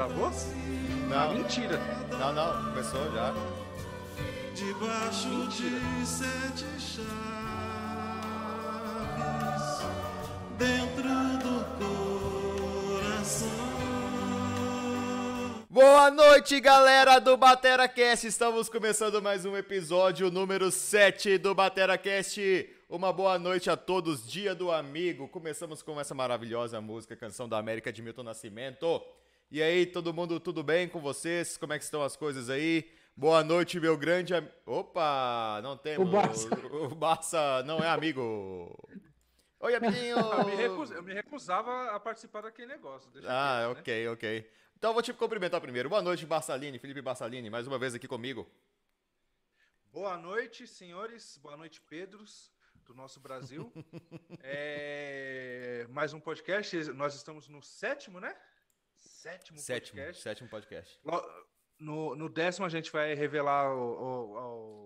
Travou? Não. Ah, mentira. Não, não, começou já. Debaixo Mentira. de sete chaves, dentro do coração. Boa noite, galera do BateraCast. Estamos começando mais um episódio número 7 do BateraCast. Uma boa noite a todos, Dia do Amigo. Começamos com essa maravilhosa música, Canção da América de Milton Nascimento. E aí, todo mundo, tudo bem com vocês? Como é que estão as coisas aí? Boa noite, meu grande amigo. Opa, não temos. O Barça. O Barça não é amigo. Oi, amiguinho. Eu me, recus- eu me recusava a participar daquele negócio. deixa Ah, quieto, né? ok, ok. Então eu vou te cumprimentar primeiro. Boa noite, Barçalini, Felipe Barçalini, mais uma vez aqui comigo. Boa noite, senhores. Boa noite, Pedros, do nosso Brasil. É, Mais um podcast. Nós estamos no sétimo, né? Sétimo, Sétimo, podcast. sétimo podcast. No, no décimo, a gente vai revelar o, o,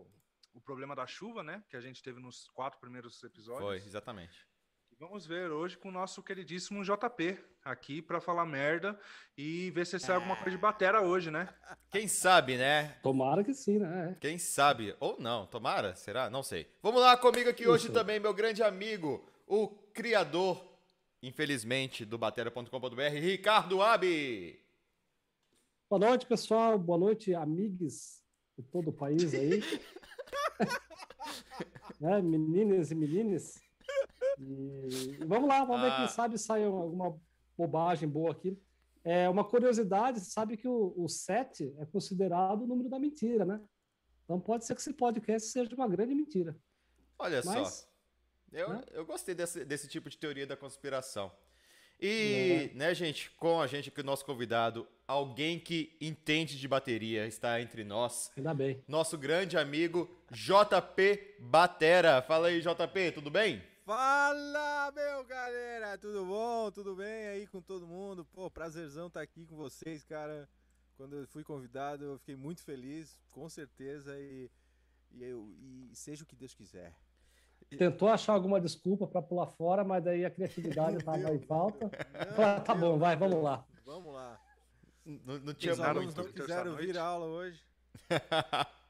o- o problema da chuva, né? Que a gente teve nos quatro primeiros episódios. Foi, exatamente. E vamos ver hoje com o nosso queridíssimo JP aqui pra falar merda e ver se sai alguma coisa de batera hoje, né? Quem sabe, né? Tomara que sim, né? Quem sabe? Ou não, tomara? Será? Não sei. Vamos lá comigo aqui hoje Isso. também, meu grande amigo, o criador, infelizmente, do Batera.com.br, Ricardo Abi. Boa noite, pessoal. Boa noite, amigos de todo o país aí. né? Meninas e meninas. E vamos lá, vamos ver Ah. quem sabe sai alguma bobagem boa aqui. É uma curiosidade, você sabe que o, o 7 é considerado o número da mentira, né? Então pode ser que esse podcast seja uma grande mentira. Olha Mas- só. Eu, né? eu gostei desse, desse tipo de teoria da conspiração. E, É. né, gente, com a gente aqui, o nosso convidado, alguém que entende de bateria, está entre nós. Ainda bem. Nosso grande amigo JP Batera. Fala aí, JP, tudo bem? Fala, meu galera! Tudo bom? Tudo bem aí com todo mundo? Pô, prazerzão estar aqui com vocês, cara. Quando eu fui convidado, eu fiquei muito feliz, com certeza, e, e, eu, e seja o que Deus quiser. Tentou achar alguma desculpa para pular fora, mas daí a criatividade estava em falta. Ah, tá bom, vai, vamos lá. Vamos lá. Não, não tinha Os alunos não quiseram vir à aula hoje.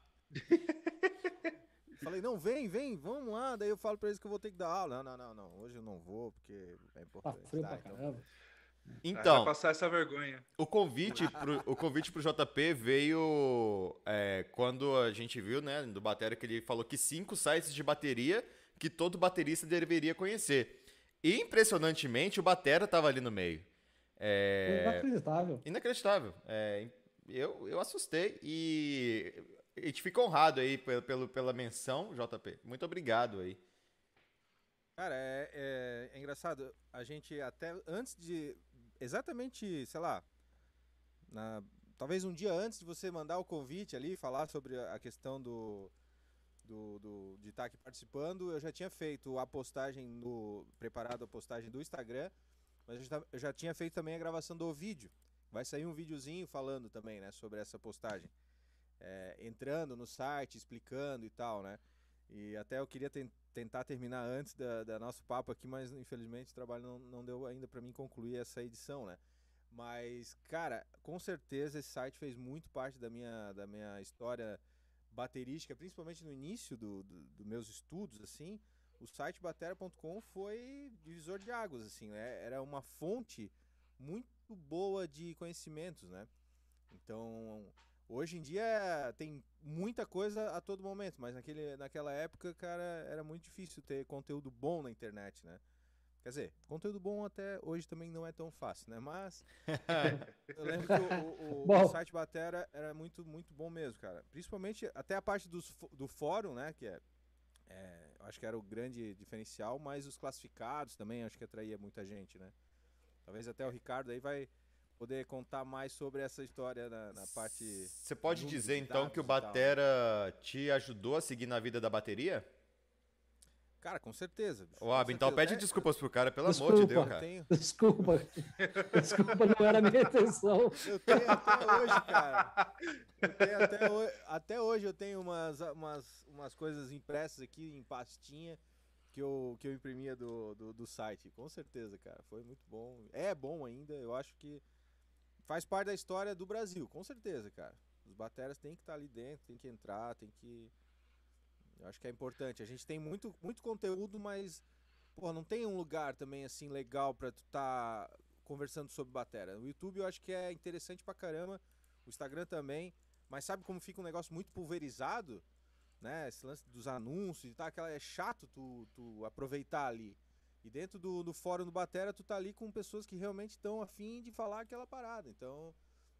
Falei, não, vem, vem, vamos lá. Daí eu falo pra eles que eu vou ter que dar aula. Não, não, não, não. Hoje eu não vou, porque é Tá importante. frio Tá, pra então. caramba. Vai Então, passar essa vergonha. o convite pro, o convite pro JP veio é, quando a gente viu, né, do Batera, que ele falou que cinco sites de bateria que todo baterista deveria conhecer. E, impressionantemente, o Batera tava ali no meio. É, Inacreditável. Inacreditável. É, eu, eu assustei e a gente fica honrado aí pelo, pelo- pela menção, JP. Muito obrigado aí. Cara, é, é- é engraçado. A gente até antes de. Exatamente, sei lá. na- talvez um dia antes de você mandar o convite ali, falar sobre a a questão do. Do, do- de estar aqui participando, eu já tinha feito a postagem no. preparado a postagem do Instagram, mas eu já, eu já tinha feito também a gravação do vídeo. Vai sair um videozinho falando também, né, sobre essa postagem. É, entrando no site, explicando e tal, né? E até eu queria ten- tentar terminar antes da, da nosso papo aqui, mas infelizmente o trabalho não, não deu ainda para mim concluir essa edição, né? Mas, cara, com certeza esse site fez muito parte da minha, da minha história baterística, principalmente no início dos do, do meus estudos, assim. O site batera.com foi divisor de águas, assim, né? Era uma fonte muito boa de conhecimentos, né? Então, Hoje em dia tem muita coisa a todo momento, mas naquele, naquela época, cara, era muito difícil ter conteúdo bom na internet, né? Quer dizer, conteúdo bom até hoje também não é tão fácil, né? Mas eu lembro que o, o- o- site Batera era muito, muito bom mesmo, cara. Principalmente até a parte dos, do fórum, né? Que é, é, eu acho que era o grande diferencial, mas os classificados também acho que atraía muita gente, né? Talvez até o Ricardo aí vai poder contar mais sobre essa história na, na parte. Você pode dizer então que o. Batera te ajudou a seguir na vida da bateria? Cara, com certeza. bicho, Ô, Ab, então certeza. pede É, desculpas pro cara, pelo amor de Desculpa. Deus, Eu cara. tenho, Desculpa. Desculpa, não era a minha intenção. eu tenho até hoje, cara. Eu tenho até, hoje, até hoje eu tenho umas, umas, umas coisas impressas aqui em pastinha que eu, que eu imprimia do, do, do site. Com certeza, cara. Foi muito bom. É bom ainda. Eu acho que faz parte da história do Brasil, com certeza, cara. Os bateras têm que estar ali dentro, tem que entrar, tem que. Eu acho que é importante. A gente tem muito, muito conteúdo, mas pô, não tem um lugar também assim legal pra tu tá conversando sobre batera. O YouTube eu acho que é interessante pra caramba, o Instagram também, mas sabe como fica um negócio muito pulverizado, né? Esse lance dos anúncios e tal, aquela é chato tu, tu aproveitar ali. E dentro do, do fórum do Batera, tu tá ali com pessoas que realmente estão afim de falar aquela parada. Então,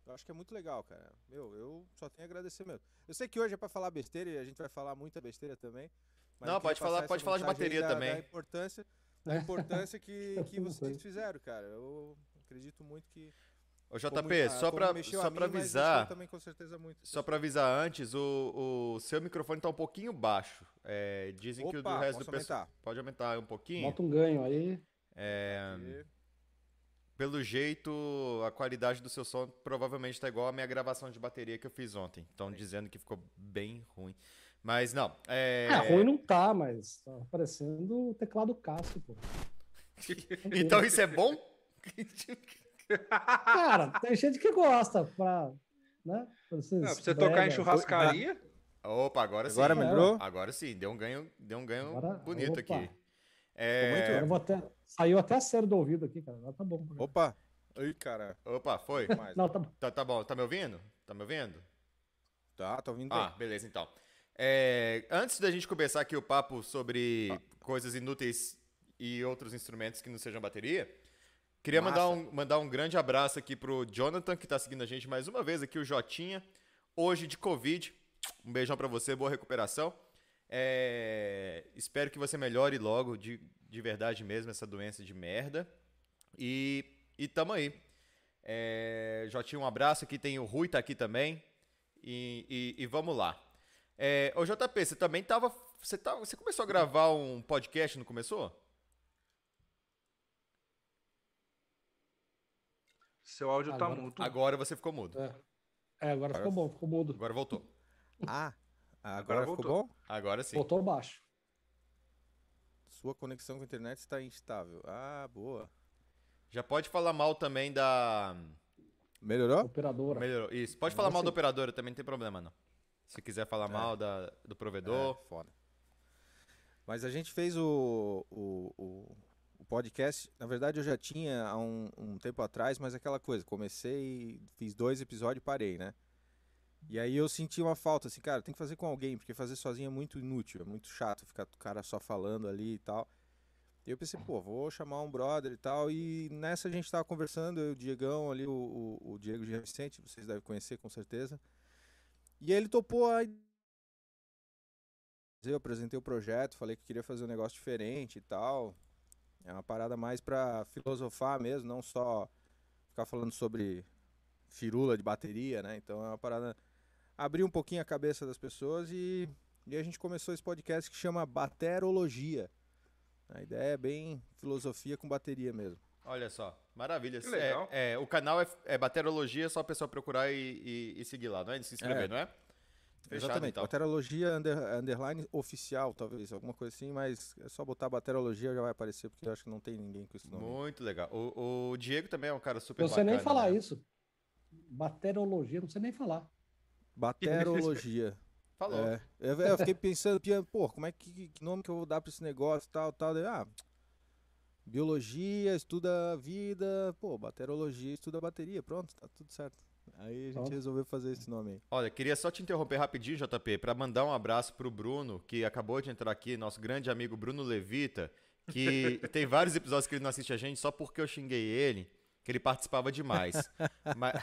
eu acho que é muito legal, cara. Meu, eu só tenho a agradecer mesmo. Eu sei que hoje é pra falar besteira e a gente vai falar muita besteira também. mas Não, pode falar- pode falar de bateria da- também. Da importância, da importância que, que vocês fizeram, cara. Eu acredito muito que. Ô, JP, ah, só mexeu só a pra mim, mas mexeu avisar, também com certeza muito. só pra avisar antes, o, o seu microfone tá um pouquinho baixo. É, dizem que o do Opa, resto do pessoal... aumentar? Pode aumentar um pouquinho. Bota um ganho aí. É, E- pelo jeito, a qualidade do seu som provavelmente tá igual a minha gravação de bateria que eu fiz ontem. Estão dizendo que ficou bem ruim. Mas não, é... É, ruim não tá, mas tá parecendo o teclado Cássio, pô. Então isso é bom? Cara, tem gente que gosta pra, né? Pra, esses Ah, pra você tocar em churrascaria, Opa, agora sim. Agora melhor? melhorou? Agora sim, deu um ganho, deu um ganho Agora- bonito opa. aqui. É, eu vou até, saiu até a série do ouvido aqui, cara. Agora tá bom. Opa! Ih, cara. Opa, foi? Mais. Não, tá bom. Tá, tá bom, tá me ouvindo? Tá me ouvindo? Tá, tô ouvindo Ah, bem. beleza então. É, antes da gente começar aqui o papo sobre coisas inúteis e outros instrumentos que não sejam bateria, queria mandar um, mandar um grande abraço aqui pro Jonathan, que tá seguindo a gente mais uma vez aqui, o Jotinha, hoje de Covid. Um beijão pra você, boa recuperação. É, espero que você melhore logo, de, de verdade mesmo, essa doença de merda. E, e tamo aí. É, Jotinha, um abraço. Aqui tem o Rui, tá aqui também. E, e- e vamos lá. É, ô JP, você também tava. Você, tava, você começou a gravar um podcast, não começou? seu áudio tá Agora- mudo. Agora você ficou mudo. É, É, agora ficou bom, ficou mudo. Agora voltou. Ah, agora, Agora ficou voltou. bom? Agora sim. Voltou baixo. Sua conexão com a internet está instável. Ah, boa. Já pode falar mal também da. Melhorou? Operadora. Melhorou. Isso. Pode falar mal da operadora também, não tem problema, não. Se quiser falar mal da, do provedor. É, foda. Mas a gente fez o, o, o, o podcast. Na verdade, eu já tinha há um, um tempo atrás, mas aquela coisa. Comecei, fiz dois episódios e parei, né? E aí eu senti uma falta, assim, cara, tem que fazer com alguém, porque fazer sozinho é muito inútil, é muito chato ficar o cara só falando ali e tal. E eu pensei, pô, vou chamar um brother e tal. E nessa a gente tava conversando, eu, o Diegão ali, o, o, o Diego Jean Vicente, vocês devem conhecer com certeza. E ele topou a eu apresentei o projeto, falei que queria fazer um negócio diferente e tal. É uma parada mais pra filosofar mesmo, não só ficar falando sobre firula de bateria, né? Então é uma parada abrir um pouquinho a cabeça das pessoas e, e a gente começou esse podcast que chama Baterologia. A ideia é bem filosofia com bateria mesmo. Olha só, maravilha. Que legal. É, é, o canal é, é Baterologia, é só o pessoal procurar e, e- e seguir lá, não é? Se inscrever, É. não é? Fechado, Exatamente. então. Baterologia under- underline oficial, talvez, alguma coisa assim, mas é só botar Baterologia já vai aparecer, porque eu acho que não tem ninguém com esse nome. Muito legal. O, o Diego também é um cara super Não sei nem bacana, falar né? isso. Baterologia, não sei nem falar. Baterologia. Falou. É, eu, eu fiquei pensando, pô, como é que, que nome que eu vou dar pra esse negócio e tal, tal. Daí, ah, biologia, estuda a vida, pô, baterologia, estuda a bateria, pronto, tá tudo certo. Aí a gente resolveu fazer esse nome aí. Olha, queria só te interromper rapidinho, JP, para mandar um abraço pro Bruno, que acabou de entrar aqui, nosso grande amigo Bruno Levita, que tem vários episódios que ele não assiste a gente só porque eu xinguei ele, que ele participava demais. Mas,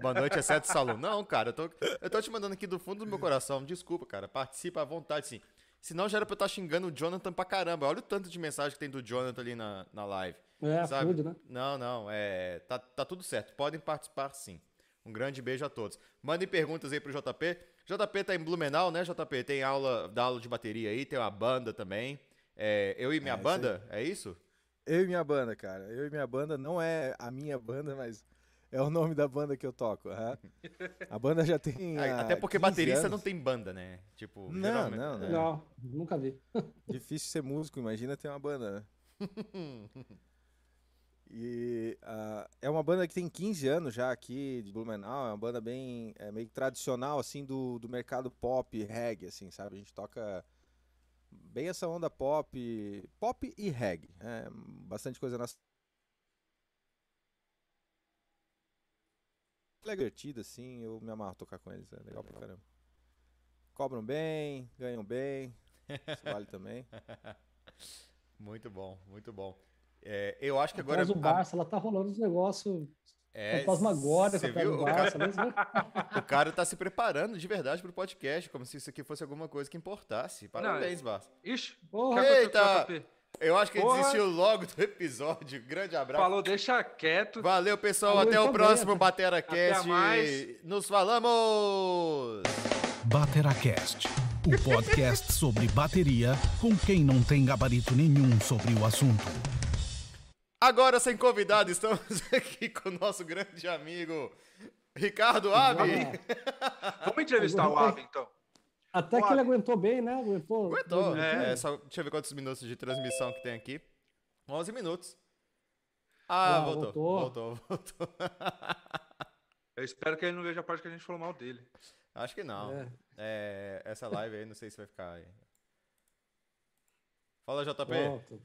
boa noite, exceto Salão. Não, cara, eu tô, eu tô te mandando aqui do fundo do meu coração, desculpa, cara, participa à vontade, sim. Senão já era pra eu estar xingando o Jonathan pra caramba. Olha o tanto de mensagem que tem do Jonathan ali na, na live. É, Sabe? né? Não, não, é, tá, tá tudo certo. Podem participar sim. Um grande beijo a todos. Mandem perguntas aí pro JP. JP tá em Blumenau, né, JP? Tem aula, dá aula de bateria aí, tem uma banda também. É, eu e minha É, banda, é isso? Eu e minha banda, cara. Eu e minha banda não é a minha banda, mas é o nome da banda que eu toco. A banda já tem. Há Até porque 15 baterista anos. não tem banda, né? Tipo, Não, geralmente- não, não. É. Não, nunca vi. Difícil ser músico, imagina ter uma banda, né? E ah, é uma banda que tem 15 anos já aqui de Blumenau, é uma banda bem é, meio tradicional assim do, do mercado pop, reggae assim, sabe? A gente toca bem essa onda pop, pop e reggae, é, bastante coisa na é divertido assim, eu me amarro tocar com eles, é legal pra caramba. Cobram bem, ganham bem, isso vale também. Muito bom, muito bom. É, eu acho que agora. Mas o a- Barça, lá tá rolando uns negócios é, fantasmagóricos cê atrás viu? O cara- né? O cara tá se preparando de verdade pro podcast, como se isso aqui fosse alguma coisa que importasse. Parabéns, Barça. Ixi, Porra, o o Eita! Eu acho que ele Porra! desistiu logo do episódio. Grande abraço. Falou, deixa quieto. Valeu, pessoal. Falou, Até o então, próximo bem. Batera Até Cast. mais. Nos falamos! Bateracast, o podcast sobre bateria com quem não tem gabarito nenhum sobre o assunto. Agora, sem convidado, estamos aqui com o nosso grande amigo Ricardo Ave. Vamos entrevistar o Ave, então. Até que ele aguentou bem, né? Aguentou. Aguentou. dois É, minutinhos. só, deixa eu ver quantos minutos de transmissão que tem aqui. 11 minutos. Ah, Ah, voltou, voltou. voltou, voltou. Eu espero que ele não veja a parte que a gente falou mal dele. Acho que não. É. É, essa live aí, não sei se vai ficar aí. Fala, JP. Pronto.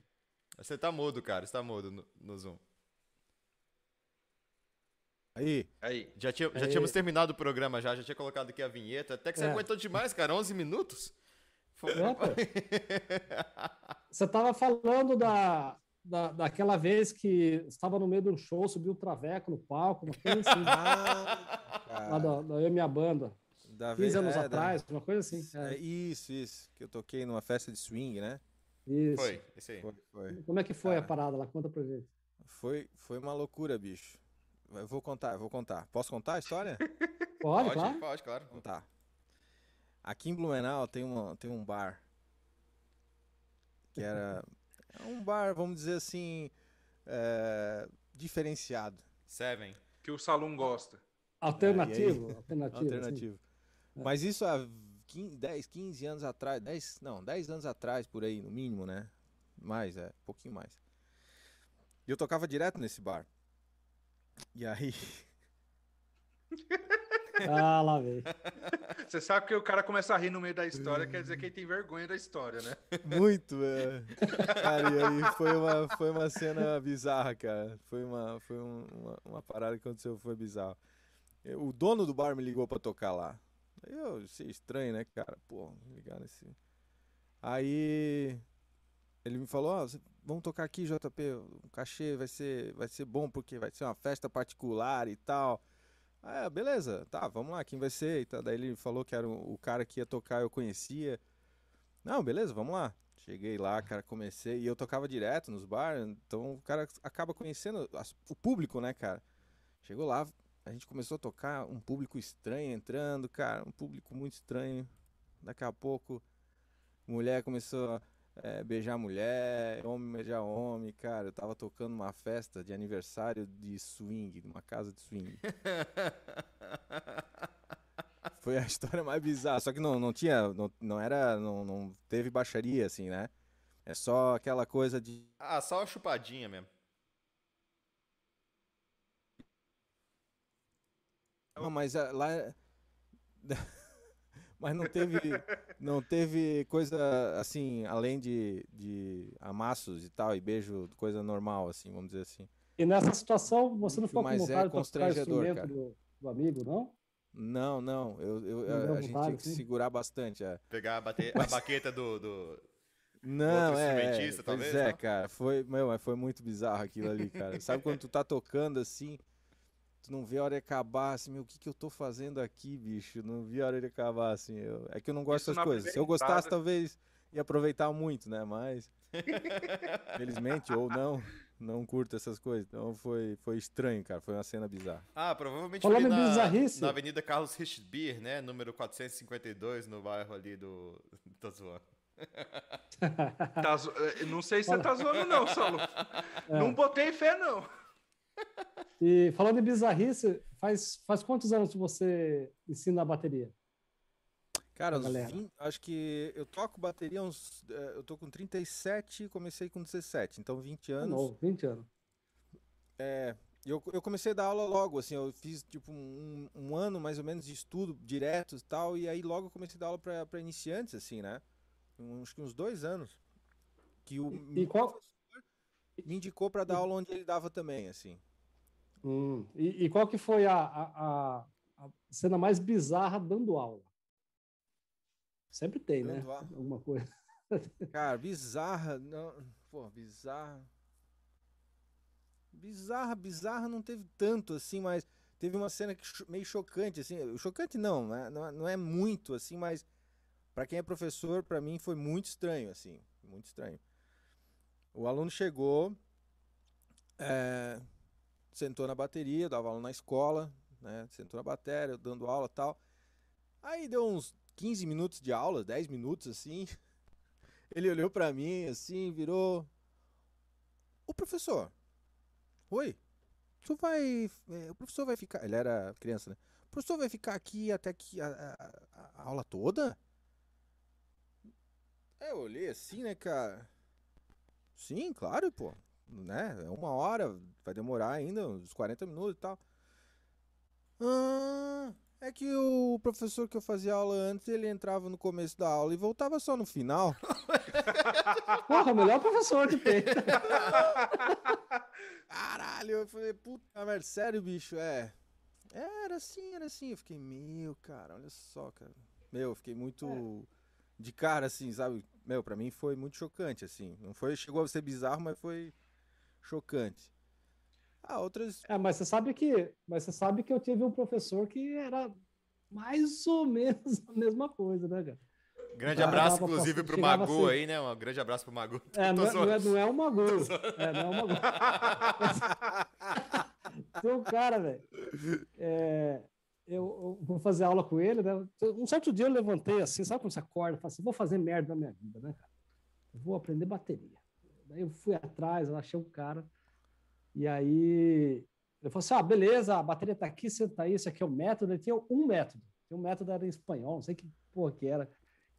Você tá mudo, cara. Você tá mudo no, no Zoom. Aí, Aí. Já, tinha, já Aí. tínhamos terminado o programa já, já tinha colocado aqui a vinheta. Até que você É. aguentou demais, cara. 11 minutos. Foi- É. Você estava falando da, da, daquela vez que estava no meio de um show, subiu um traveco no palco, uma coisa assim. Ah, lá da, da eu e minha banda. da 15 vez- anos é, da- atrás, uma coisa assim. É, É, isso, isso. Que eu toquei numa festa de swing, né? Isso. Foi, esse aí. Foi, foi. Como é que foi Cara. a parada lá? Conta pra gente. Foi, foi uma loucura, bicho. Eu vou contar, eu vou contar. Posso contar a história? Pode, Pode, claro. pode, claro. Então tá. Aqui em Blumenau tem, uma, tem um bar. Que era. É um bar, vamos dizer assim. é, diferenciado. Seven. Que o Salum gosta. Alternativo. alternativo. assim. Alternativo. Mas isso há 15, 10, 15 anos atrás. 10, não, 10 anos atrás, por aí, no mínimo, né? Mais, é, um pouquinho mais. E eu tocava direto nesse bar. E aí. Ah, lá vem. Você sabe que o cara começa a rir no meio da história, quer dizer que ele tem vergonha da história, né? Muito, é. Cara, e aí foi uma, foi uma cena bizarra, cara. Foi uma, foi um- uma, uma parada que aconteceu, foi bizarro. O dono do bar me ligou pra tocar lá. Eu achei estranho, né, cara? Pô, ligar nesse. Aí ele me falou, ó, cê- vamos tocar aqui, JP, o cachê vai ser, vai ser bom porque vai ser uma festa particular e tal. Ah, beleza, tá, vamos lá, quem vai ser? E tal. Daí ele falou que era o, cara que ia tocar, eu conhecia. Não, beleza, vamos lá. Cheguei lá, cara, comecei. E eu tocava direto nos bares, então o cara acaba conhecendo as- o público, né, cara? Chegou lá, a gente começou a tocar, um público estranho entrando, cara, um público muito estranho. Daqui a pouco, mulher começou a eh, beijar mulher, homem beijar homem, cara. Eu tava tocando numa festa de aniversário de swing, numa casa de swing. Foi a história mais bizarra. Só que não, não tinha. Não, não era. Não, não teve baixaria, assim, né? É só aquela coisa de. Ah, só uma chupadinha mesmo. Não, mas ah, lá. é- mas não teve. Não teve coisa assim, além de, de amassos e tal, e beijo, coisa normal, assim, vamos dizer assim. E nessa situação, você não ficou com Mas é vontade de tocar o constrangedor, instrumento cara. do, do amigo, não? Não, não. Eu, eu- Não a, gente vontade, tinha que assim? segurar bastante. É. Pegar a, bate- a baqueta do, do- Não, Outro é, é, pois talvez, é, não? cara, foi, meu, mas foi muito bizarro aquilo ali, cara. Sabe quando tu tá tocando assim, tu não vê a hora de acabar, assim, meu, o que que eu tô fazendo aqui, bicho? Não vi a hora de acabar, assim, eu- é que eu não gosto Isso dessas coisas. Se eu gostasse, entrada. talvez ia aproveitar muito, né, mas, felizmente, ou não, não curto essas coisas, então foi, foi estranho, cara, foi uma cena bizarra. Ah, provavelmente Falando foi na, bizarrice. na Avenida Carlos Richtbier, né? Número 452, no bairro ali do... Tô zoando. Tá zo- eh, Não sei se você tá zoando, não, Salum. Não botei fé, não. E falando em bizarrice, faz, faz quantos anos que você ensina a bateria? Cara. 20 acho que eu toco bateria uns, eh, eu tô com 37 e comecei com 17, então 20 É anos. novo, 20 anos. É, eu, eu comecei a dar aula logo, assim, eu fiz tipo um, um ano mais ou menos de estudo direto e tal, e aí logo eu comecei a dar aula pra iniciantes, assim, né? Um- acho que uns dois anos. Que o E qual, me indicou pra dar aula onde ele dava também, assim. Hum, e, e qual que foi a, a, a- cena mais bizarra dando aula? Sempre tem, né? Dando aula. Alguma coisa. Cara, bizarra, não, pô, bizarra. Bizarra, bizarra não teve tanto assim, mas teve uma cena que meio chocante assim, chocante não, né? não, é- não é muito assim, mas pra quem é professor, pra mim foi muito estranho assim, muito estranho. O aluno chegou, é, sentou na bateria, dava aula na escola, né? Sentou na bateria, dando aula tal. Aí deu uns 15 minutos de aula, 10 minutos assim. Ele olhou pra mim assim, virou. O professor. Oi. Tu vai. é, o professor vai ficar. Ele era criança, né? O professor vai ficar aqui até que a, a- a aula toda? É, eu olhei assim, né, cara? Sim, claro, pô. Né? É uma hora, vai demorar ainda uns 40 minutos e tal. Ah, é que o professor que eu fazia aula antes, ele entrava no começo da aula e voltava só no final. Porra, melhor professor que tem. Caralho, eu falei, puta merda, sério, bicho, é. Era assim, era assim. Eu fiquei, meu, cara, olha só, cara. Meu, eu fiquei muito de cara, assim, sabe? Meu, pra mim foi muito chocante, assim. Não foi, chegou a ser bizarro, mas foi chocante. Ah, outras. É, mas você sabe que, mas você sabe que eu tive um professor que era mais ou menos a mesma coisa, né, cara? Grande abraço, inclusive, pro chegava Magu assim. aí, né? Um grande abraço pro Magu. É, não, é, não, é, não é um Magu. É, não é um Magu. Tem um cara, velho. é, eu, eu vou fazer aula com ele, né? Um certo dia eu levantei assim, sabe quando você acorda e fala assim, vou fazer merda na minha vida, né, cara? Eu vou aprender bateria. Daí eu fui atrás, eu achei um cara, e aí ele falou assim: ah, beleza, a bateria tá aqui, senta aí, esse aqui é o método. Ele tinha um método. Tinha um método era em espanhol, não sei que porra que era.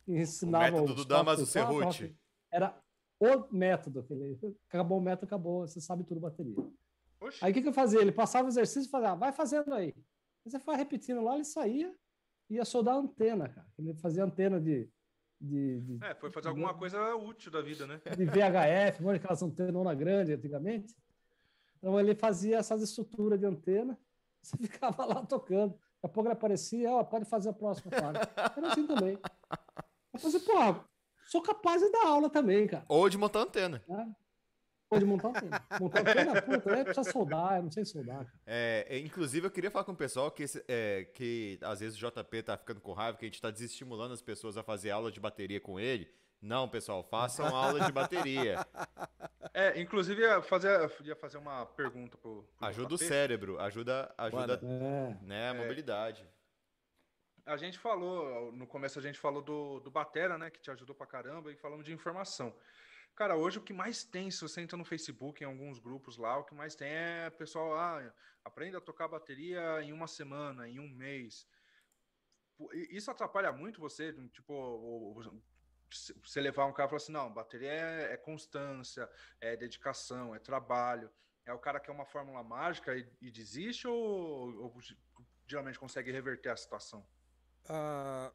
Ensinava método os do Damaso Cerruti. toque. Era o método. ele- Acabou o método, acabou, você sabe tudo bateria. Oxi. Aí o que, que eu fazia? Ele passava o exercício e falava, ah, vai fazendo aí. Aí você foi repetindo lá, ele saía e ia soldar a antena, cara. Ele fazia antena de, de, de, É, foi fazer alguma coisa útil da vida, né? de VHF, lembra aquelas antenona grande antigamente? Então ele fazia essas estruturas de antena, você ficava lá tocando. Daqui a pouco ele aparecia, ó, pode fazer a próxima parte. Era assim também. Eu falei, porra, sou capaz de dar aula também, cara. Ou de montar antena. né? Pode montar antena. Montar antena, puta, aí precisa soldar, eu não sei soldar. É, é, inclusive, eu queria falar com o pessoal que, esse- é, que às vezes o JP tá ficando com raiva, que a gente tá desestimulando as pessoas a fazer aula de bateria com ele. Não, pessoal, façam aula de bateria. É, inclusive ia fazer, ia fazer uma pergunta pro, pro Ajuda o JP. cérebro, ajuda, ajuda É. né, a mobilidade. A gente falou, no começo a gente falou do, do Batera, né, que te ajudou pra caramba, e falamos de informação. Cara, hoje o que mais tem, se você entra no Facebook, em alguns grupos lá, o que mais tem é pessoal, ah, aprenda a tocar bateria em uma semana, em um mês. Isso atrapalha muito você, tipo, você levar um cara e falar assim, não, bateria é, é constância, é dedicação, é trabalho. É o cara que é uma fórmula mágica e, e desiste ou, ou geralmente consegue reverter a situação? Ah,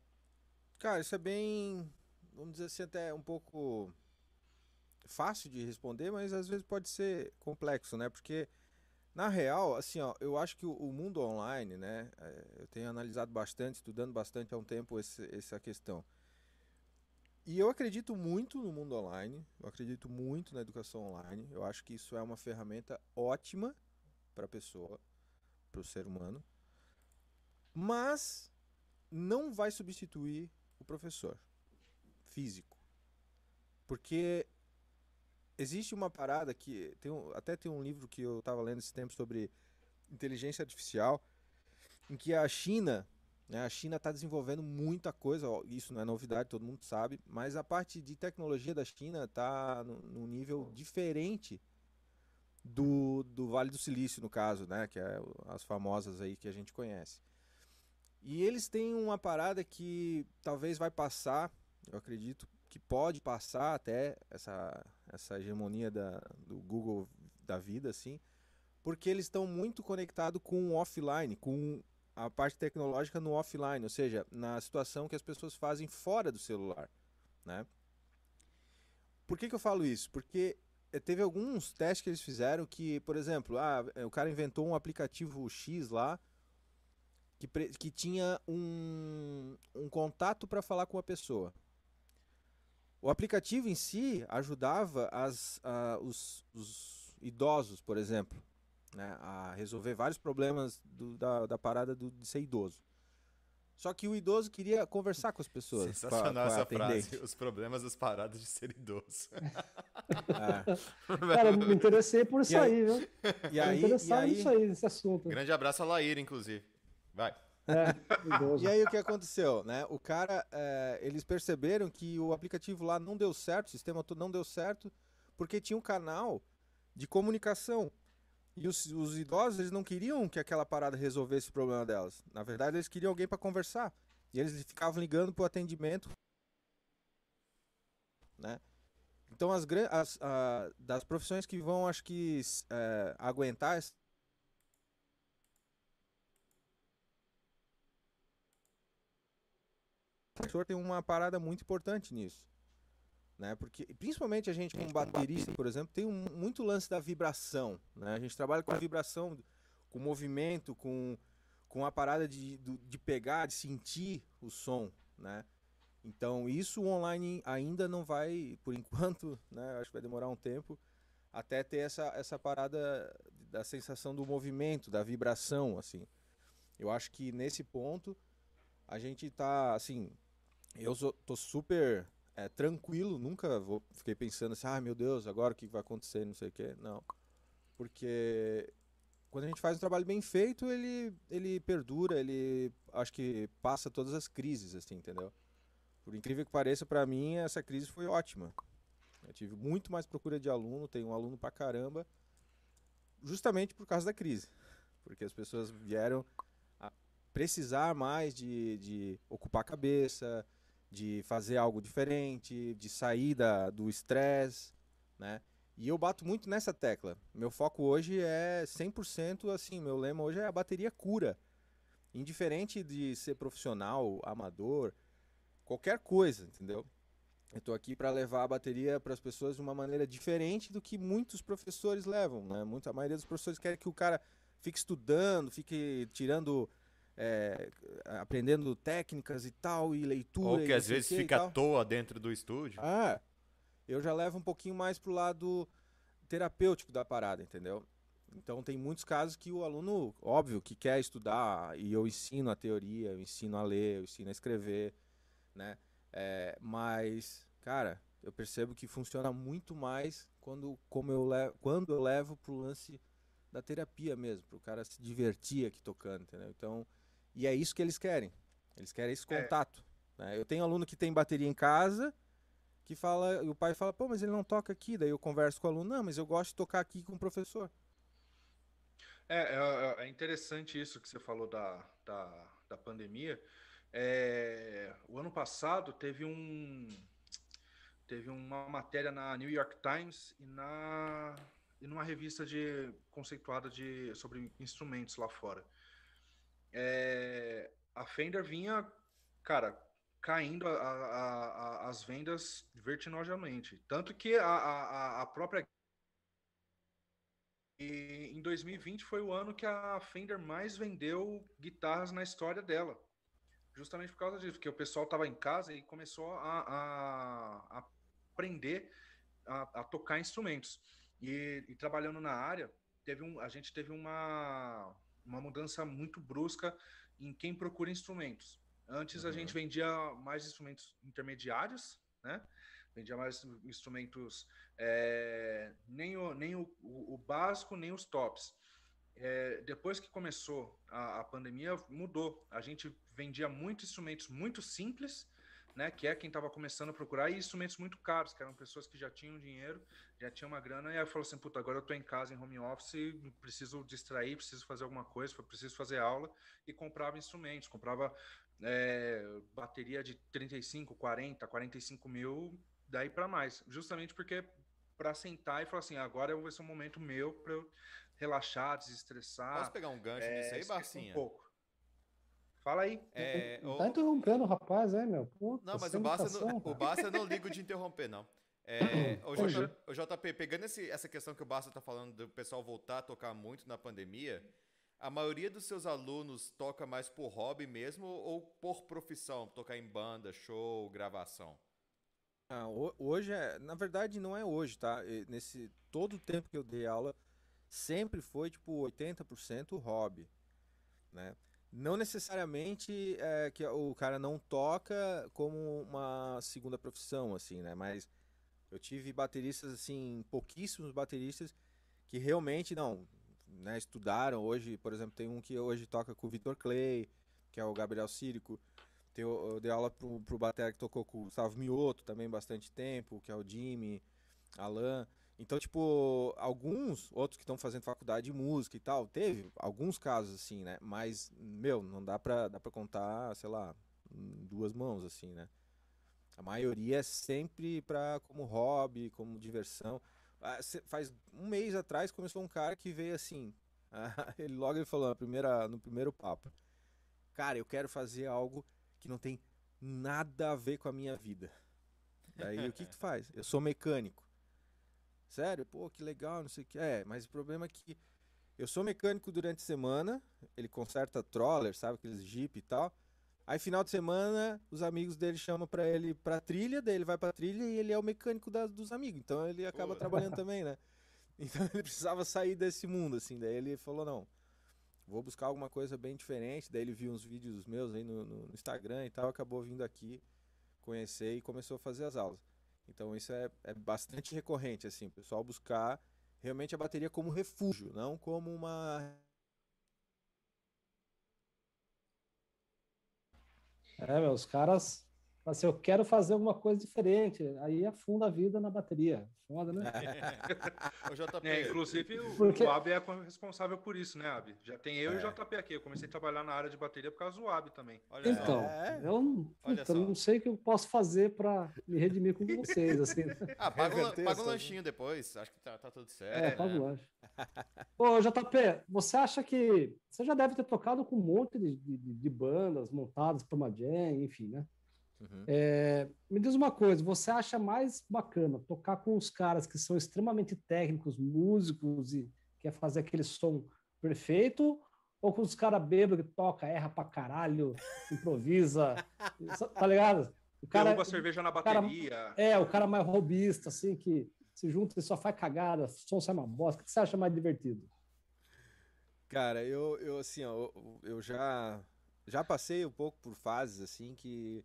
cara, isso é bem, vamos dizer assim, até um pouco fácil de responder, mas às vezes pode ser complexo, né? Porque na real, assim, ó, eu acho que o, mundo online, né? é, eu tenho analisado bastante, estudando bastante há um tempo esse- essa questão. E eu acredito muito no mundo online, eu acredito muito na educação online. Eu acho que isso é uma ferramenta ótima para a pessoa, para o ser humano. Mas não vai substituir o professor físico. Porque existe uma parada que tem um- até tem um livro que eu estava lendo esse tempo sobre inteligência artificial, em que a China, né, a China está desenvolvendo muita coisa, isso não é novidade, todo mundo sabe, mas a parte de tecnologia da China está num nível diferente do, do Vale do Silício, no caso, né, que é as famosas aí que a gente conhece. E eles têm uma parada que talvez vai passar, eu acredito que pode passar até essa, essa hegemonia da, do Google da vida, assim, porque eles estão muito conectados com o offline, com a parte tecnológica no offline, ou seja, na situação que as pessoas fazem fora do celular, né? Por que, que eu falo isso? Porque eh, teve alguns testes que eles fizeram que, por exemplo, ah, eh, o cara inventou um aplicativo X lá que, que tinha um, um contato para falar com a pessoa. O aplicativo em si ajudava as, a- os, os idosos, por exemplo, né, a resolver vários problemas do- da, da parada do- de ser idoso. Só que o idoso queria conversar com as pessoas. Sensacional com a essa atendente. frase. Os problemas das paradas de ser idoso. É. Cara, eu me interessei por isso E aí- aí, viu? E aí, e interessado aí, nisso aí, nesse assunto. Grande abraço a Laíra, inclusive. Vai. É. E aí o que aconteceu, né? O cara, é, eles perceberam que o aplicativo lá não deu certo, o sistema todo não deu certo, porque tinha um canal de comunicação. E os, os idosos, eles não queriam que aquela parada resolvesse o problema delas. Na verdade, eles queriam alguém para conversar. E eles ficavam ligando pro atendimento, né? Então, as, as a- das profissões que vão, acho que, é, aguentar essa Senhor tem uma parada muito importante nisso. Né? Porque, principalmente a gente como baterista, por exemplo, tem um, muito lance da vibração. Né? A gente trabalha com vibração, com movimento, com, com a parada de, de pegar, de sentir o som. Né? Então, isso online ainda não vai, por enquanto, né? acho que vai demorar um tempo, até ter essa, essa parada da sensação do movimento, da vibração. assim. Eu acho que nesse ponto a gente tá assim. Eu sou, tô super é, tranquilo, nunca vou, fiquei pensando assim, ah, meu Deus, agora o que vai acontecer, não sei o quê. Não. Porque quando a gente faz um trabalho bem feito, ele, ele perdura, ele acho que passa todas as crises, assim, entendeu? Por incrível que pareça, pra mim, essa crise foi ótima. Eu tive muito mais procura de aluno, tenho um aluno pra caramba, justamente por causa da crise. Porque as pessoas vieram precisar mais de, de ocupar a cabeça, de fazer algo diferente, de sair da, do estresse, né? E eu bato muito nessa tecla. Meu foco hoje é 100% assim, meu lema hoje é a bateria cura. Indiferente de ser profissional, amador, qualquer coisa, entendeu? Eu tô aqui para levar a bateria para as pessoas de uma maneira diferente do que muitos professores levam, né? Muito, a maioria dos professores quer que o cara fique estudando, fique tirando é, aprendendo técnicas e tal, e leitura. Ou que às vezes fica à toa dentro do estúdio. Ah, eu já levo um pouquinho mais pro lado terapêutico da parada, entendeu? Então tem muitos casos que o aluno, óbvio, que quer estudar e eu ensino a teoria, eu ensino a ler, eu ensino a escrever, né? É, mas, cara, eu percebo que funciona muito mais quando, como eu levo, quando eu levo pro lance da terapia mesmo, pro cara se divertir aqui tocando, entendeu? Então, e é isso que eles querem. Eles querem esse É. contato. né? Eu tenho aluno que tem bateria em casa, que fala, e o pai fala, pô, mas ele não toca aqui. Daí eu converso com o aluno, não, mas eu gosto de tocar aqui com o professor. É, é, é interessante isso que você falou da, da, da pandemia. É, o ano passado teve um teve uma matéria na New York Times e na e numa revista de conceituada de sobre instrumentos lá fora. É, a Fender vinha, cara, caindo a- a- a- as vendas vertiginosamente, tanto que a, própria e em 2020 foi o ano que a Fender mais vendeu guitarras na história dela. Justamente por causa disso, porque o pessoal estava em casa e começou a, aprender a, a tocar instrumentos. E, e trabalhando na área, teve um, a gente teve uma, uma mudança muito brusca em quem procura instrumentos. Antes a Uhum. gente vendia mais instrumentos intermediários, né? Vendia mais instrumentos é, nem, o, nem o, o, o básico, nem os tops. É, depois que começou a, a pandemia, mudou. A gente vendia muitos instrumentos muito simples, né? Que é quem estava começando a procurar, e instrumentos muito caros, que eram pessoas que já tinham dinheiro, já tinham uma grana, e aí falou assim, puta, agora eu tô em casa, em home office, preciso distrair, preciso fazer alguma coisa, preciso fazer aula, e comprava instrumentos, comprava é, bateria de 35, 40, 45 mil, daí para mais. Justamente porque para sentar e falar assim, agora vai ser um momento meu para eu relaxar, desestressar. Posso pegar um gancho é, nisso aí, Barcinha? Um pouco. Fala aí. É, tá interrompendo o rapaz, é, meu? Puta, Não, mas o Barça, não, o. Barça eu não ligo de interromper, não. É, o. J- o JP, pegando esse- essa questão que o Barça tá falando do pessoal voltar a tocar muito na pandemia, a maioria dos seus alunos toca mais por hobby mesmo ou por profissão? Tocar em banda, show, gravação? Ah, ho- hoje é, na verdade não é hoje, tá? Nesse todo o tempo que eu dei aula, sempre foi tipo 80% hobby, né? Não necessariamente é, que o cara não toca como uma segunda profissão, assim, né? Mas eu tive bateristas, assim, pouquíssimos bateristas que realmente não, né? Estudaram. Hoje, por exemplo, tem um que hoje toca com o Vitor Clay, que é o Gabriel Círico. O- Eu dei aula pro, pro batera que tocou com o Gustavo Mioto também bastante tempo, que é o Jimmy, Alan. Então, tipo, alguns outros que estão fazendo faculdade de música e tal, teve alguns casos assim, né? Mas, meu, não dá pra, dá pra contar, sei lá, duas mãos, assim, né? A maioria é sempre pra, como hobby, como diversão. Ah, Faz um mês atrás começou um cara que veio assim. ele logo ele falou na primeira, no primeiro papo. Cara, eu quero fazer algo que não tem nada a ver com a minha vida. Daí o que, que tu faz? Eu sou mecânico. Sério? Pô, que legal, não sei o que. É, mas o problema é que eu sou mecânico durante a semana, ele conserta troller, sabe, aqueles jeep e tal. Aí final de semana, os amigos dele chamam pra ele pra trilha, daí ele vai pra trilha e ele é o mecânico da- dos amigos. Então ele acaba Puta. trabalhando também, né? Então ele precisava sair desse mundo, assim. Daí ele falou, não, vou buscar alguma coisa bem diferente. Daí ele viu uns vídeos meus aí no- no Instagram e tal, acabou vindo aqui conhecer e começou a fazer as aulas. Então isso é, é bastante recorrente, assim, o pessoal buscar realmente a bateria como refúgio, não como uma. É, os caras falam assim, eu quero fazer alguma coisa diferente. Aí afunda a vida na bateria. Foda, né? JP, É, inclusive, o, Porque- o Ab é responsável por isso, né, Ab? Já tem eu e É. o JP aqui. Eu comecei a trabalhar na área de bateria por causa do Ab também. olha Então, só. É. eu, só. não sei o que eu posso fazer para me redimir com vocês, assim. Ah, paga, um, Reverter paga um lanchinho depois, acho que tá, tá tudo É, certo. pago né? lanche. Ô, JP, você acha que você já deve ter tocado com um monte de, de, de bandas montadas para uma jam, enfim, né? Uhum. É, me diz uma coisa, você acha mais bacana tocar com os caras que são extremamente técnicos, músicos e quer fazer aquele som perfeito, ou com os caras bêbados que toca, erra pra caralho, improvisa, tá ligado? O cara, Derruba a cerveja na cara- bateria. é, o cara mais robista, assim, que se junta e só faz cagada, o som sai uma bosta. O que você acha mais divertido? Cara, eu, eu assim, ó, eu, eu já já passei um pouco por fases assim que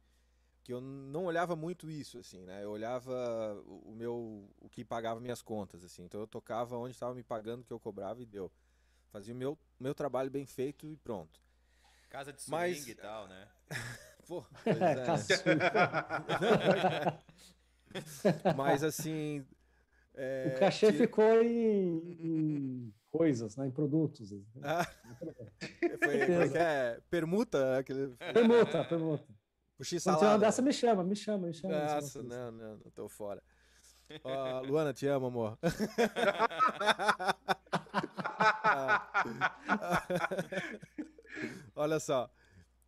que eu não olhava muito isso assim, né? Eu olhava o, meu o que pagava minhas contas assim. Então eu tocava onde estava me pagando o que eu cobrava e deu. Fazia o meu meu trabalho bem feito e pronto. Casa de swing Mas- e tal, né? Pô, pois É, é, né? caçula. Mas assim, é, o cachê ficou em, em coisas, né, em produtos. Ah, foi, como é é? Permuta, aquele Permuta, permuta. Puxi Quando tiver uma salada. dessa, me chama, me chama, me chama. Nossa, não, não, não tô fora. Ó, Luana, te amo, amor. Olha só.